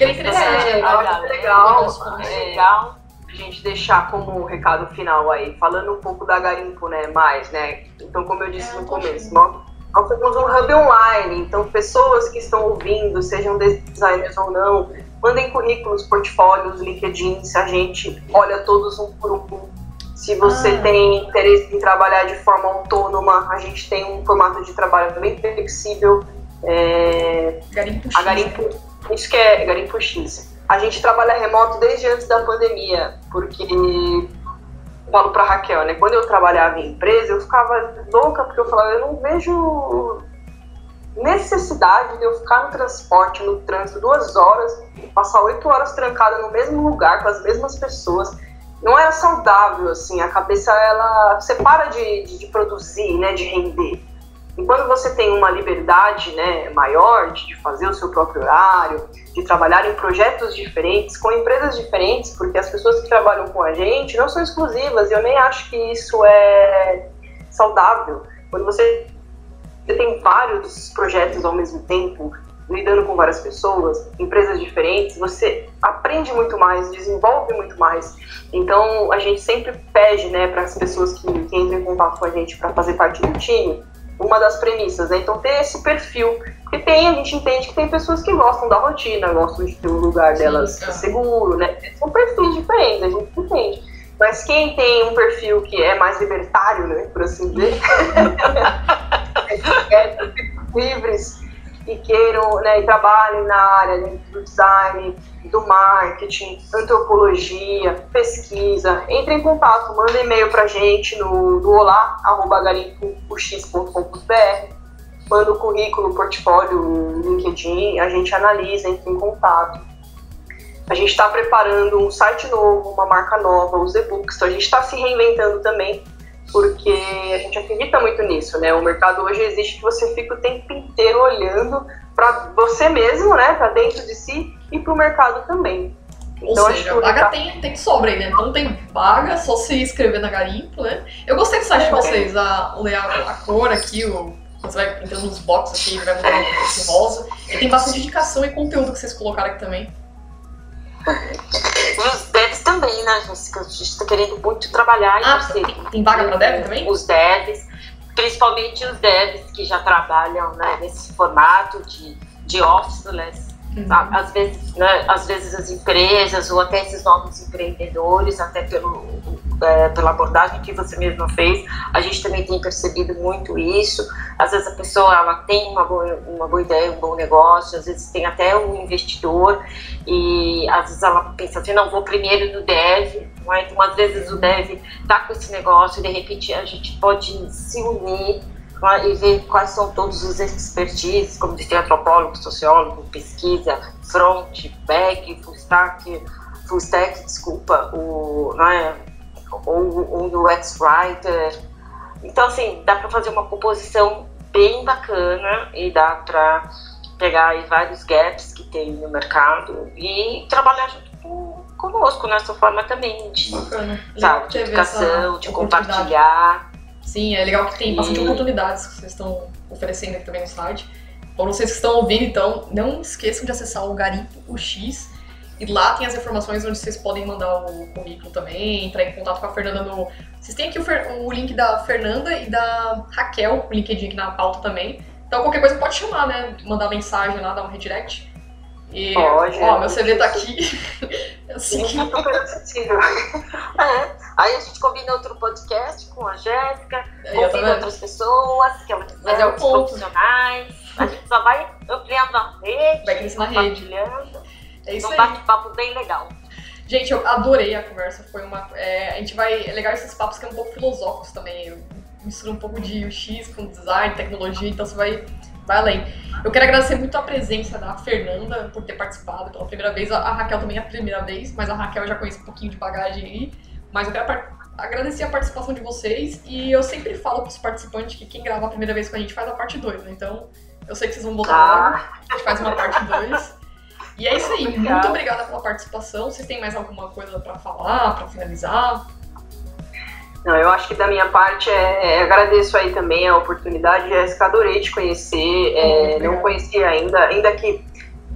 É, é, legal. É legal a gente deixar como recado final aí, falando um pouco da Garimpo, né, mais, né? Então, como eu disse é, no começo, nós, nós temos um hub online, então pessoas que estão ouvindo, sejam designers ou não, mandem currículos, portfólios, LinkedIn, se a gente olha todos um por um. Se você ah. tem interesse em trabalhar de forma autônoma, a gente tem um formato de trabalho bem flexível. É, Garimpo X. A Garimpo, isso que é Garimpo X. A gente trabalha remoto desde antes da pandemia, porque falo para Raquel, né? Quando eu trabalhava em empresa, eu ficava louca porque eu falava, eu não vejo necessidade de eu ficar no transporte, no trânsito, duas horas, passar oito horas trancada no mesmo lugar com as mesmas pessoas. Não era saudável, assim, a cabeça, ela, você para de, de, de produzir, né, de render. E quando você tem uma liberdade né, maior de fazer o seu próprio horário, de trabalhar em projetos diferentes, com empresas diferentes, porque as pessoas que trabalham com a gente não são exclusivas, e eu nem acho que isso é saudável. Quando você tem vários projetos ao mesmo tempo, lidando com várias pessoas, empresas diferentes, você aprende muito mais, desenvolve muito mais. Então, a gente sempre pede né, para as pessoas que, que entram em contato com a gente para fazer parte do time, uma das premissas, né? Então ter esse perfil. Porque tem, a gente entende que tem pessoas que gostam da rotina, gostam de ter um lugar delas Sim, seguro, né? São perfis diferentes, a gente entende. Mas quem tem um perfil que é mais libertário, né, por assim dizer, é, livres e queiram, né, e trabalhem na área né, do design, do marketing, antropologia, pesquisa, entre em contato, manda e-mail pra gente no, no olá.garimpox.com.br manda o currículo, portfólio, LinkedIn, a gente analisa, entra em contato. A gente está preparando um site novo, uma marca nova, os e-books, então a gente está se reinventando também, porque a gente acredita muito nisso, né? O mercado hoje existe que você fica o tempo inteiro olhando para você mesmo, né, para dentro de si e para o mercado também. Ou então, seja, a vaga tem, tem sobra aí, né? Então tem vaga, só se inscrever na Garimpo, né? Eu gostei do site de vocês, a, a, a cor aqui, o, você vai entrando nos boxes aqui, vai mudar esse rosa. E tem bastante indicação e conteúdo que vocês colocaram aqui também. E os devs também, né, Jéssica? A gente está querendo muito trabalhar ah, você. Tem, tem vaga para dev também? Os devs, principalmente os devs que já trabalham né, nesse formato de, de officeless Uhum. Às, vezes, né, às vezes as empresas ou até esses novos empreendedores, até pelo, é, pela abordagem que você mesma fez, a gente também tem percebido muito isso. Às vezes a pessoa ela tem uma boa, uma boa ideia, um bom negócio, às vezes tem até um investidor e às vezes ela pensa assim, não, vou primeiro no dev, né? então às vezes o dev está com esse negócio e de repente a gente pode se unir e ver quais são todos os expertises, como disse antropólogo, sociólogo, pesquisa, front, back, full stack, full stack, desculpa, o, né, ou o UX writer. Então, assim, dá para fazer uma composição bem bacana e dá para pegar vários gaps que tem no mercado e trabalhar junto com, conosco nessa forma também de, sabe, de educação, de compartilhar. Sim, é legal que tem bastante e... oportunidades que vocês estão oferecendo aqui também no site. Para vocês que estão ouvindo, então, não esqueçam de acessar o Garimpo UX. E lá tem as informações onde vocês podem mandar o currículo também, entrar em contato com a Fernanda no. Vocês têm aqui o, o link da Fernanda e da Raquel, o LinkedIn aqui na pauta também. Então qualquer coisa pode chamar, né? Mandar mensagem lá, dar um redirect. E, Pode. Ó, é meu CV tá aqui. assim. Sim, super acessível. é. Aí a gente combina outro podcast com a Jéssica, convida outras pessoas que ela quiser, Mas é o ponto. profissionais. A gente só vai ampliando a rede, vai crescer na rede. É isso um bate-papo bem legal. Gente, eu adorei a conversa. Foi uma. É, a gente vai. É legal esses papos que é um pouco filosóficos também. Eu misturo um pouco de UX com design, tecnologia, então você vai vai além. Eu quero agradecer muito a presença da Fernanda por ter participado pela primeira vez. A Raquel também é a primeira vez, mas a Raquel já conhece um pouquinho de bagagem aí. Mas eu quero agradecer a participação de vocês e eu sempre falo para os participantes que quem grava a primeira vez com a gente faz a parte 2, né? Então eu sei que vocês vão voltar ah. logo, a gente faz uma parte 2. E é isso aí, Obrigada. muito obrigada pela participação. Vocês têm mais alguma coisa para falar, para finalizar? Não, eu acho que da minha parte é, é, agradeço aí também a oportunidade, Jéssica, adorei te conhecer, é, não conhecia ainda, ainda que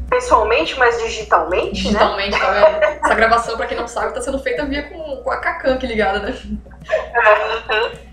pessoalmente, mas digitalmente, digitalmente né? Digitalmente, tá Essa gravação, pra quem não sabe, tá sendo feita via com, com a Kakan aqui ligada, né?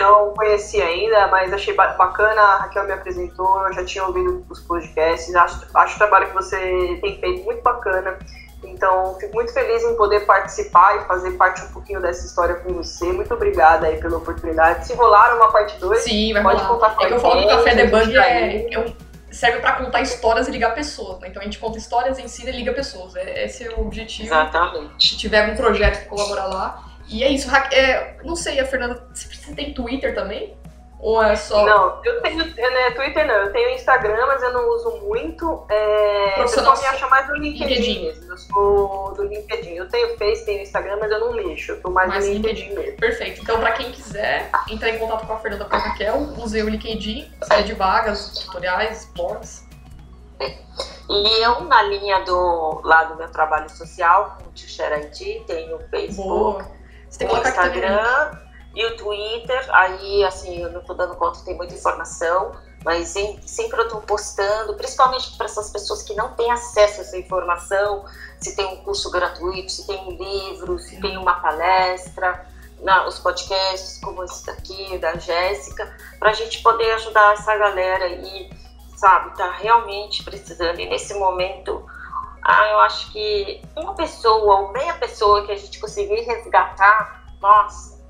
Não conheci ainda, mas achei bacana, a Raquel me apresentou, eu já tinha ouvido os podcasts, acho, acho o trabalho que você tem feito muito bacana. Então, fico muito feliz em poder participar e fazer parte um pouquinho dessa história com você. Muito obrigada aí pela oportunidade. Se rolar uma parte 2, Sim, vai pode rolar. contar com é a gente. É que eu falo que o Café Debug é, é serve para contar histórias e ligar pessoas. Né? Então a gente conta histórias, ensina e liga pessoas. É, esse é o objetivo. Exatamente. Se tiver algum projeto que colaborar lá. E é isso. É, não sei, a Fernanda, você tem Twitter também? Ou é só. Não, eu tenho. Né, Twitter não, eu tenho Instagram, mas eu não uso muito. É, o pessoal me acha mais no LinkedIn, LinkedIn mesmo. Eu sou do LinkedIn. Eu tenho Face, tenho Instagram, mas eu não mexo. Eu tô mais, mais no LinkedIn, LinkedIn mesmo. Perfeito. Então, pra quem quiser entrar em contato com a Fernanda com a Raquel, use o LinkedIn, série de vagas, tutoriais, blogs. E eu, na linha do lado do meu trabalho social, com o Tixera IT, tenho o Facebook, Boa. Você tem o Instagram e o Twitter, aí assim, eu não tô dando conta, tem muita informação, mas sempre eu tô postando, principalmente para essas pessoas que não têm acesso a essa informação, se tem um curso gratuito, se tem um livro, se tem uma palestra, na, os podcasts como esse daqui, da Jéssica, para a gente poder ajudar essa galera aí, sabe, tá realmente precisando. E nesse momento, ah, eu acho que uma pessoa ou meia pessoa que a gente conseguir resgatar, nossa,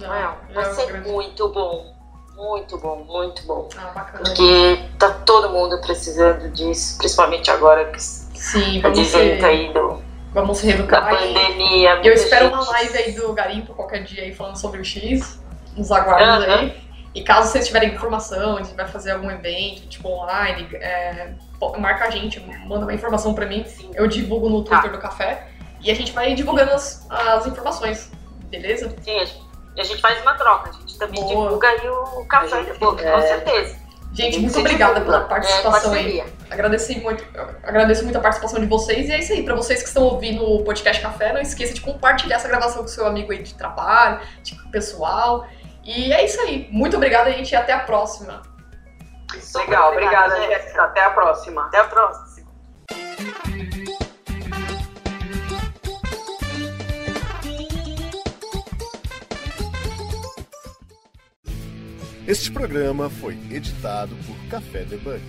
não, vai ser muito bom. Muito bom, muito bom. Ah. Porque tá todo mundo precisando disso, principalmente agora que Sim, tá vamos ser... aí do, vamos se reeducar. Da pandemia. Eu espero gente... uma live aí do Garimpo qualquer dia aí falando sobre o X. Nos aguardos uh -huh. aí. E caso vocês tiverem informação, a gente vai fazer algum evento, tipo online, é, marca a gente, manda uma informação para mim, Sim. eu divulgo no Twitter Tá. do café e a gente vai divulgando as, as informações, beleza? Sim, a gente, a gente faz uma troca, a gente também Boa. divulga aí o café depois, é. com certeza. Gente, muito obrigada divulga. pela É participação aí. parceria. Agradeci muito, agradeço muito a participação de vocês e é isso aí. Pra vocês que estão ouvindo o podcast Café, não esqueça de compartilhar essa gravação com seu amigo aí de trabalho, de pessoal. E é isso aí. Muito obrigada, gente, e até a próxima. Super Legal, obrigada, Jéssica. Jéssica. Até a próxima. Até a próxima. Este programa foi editado por Café Debug.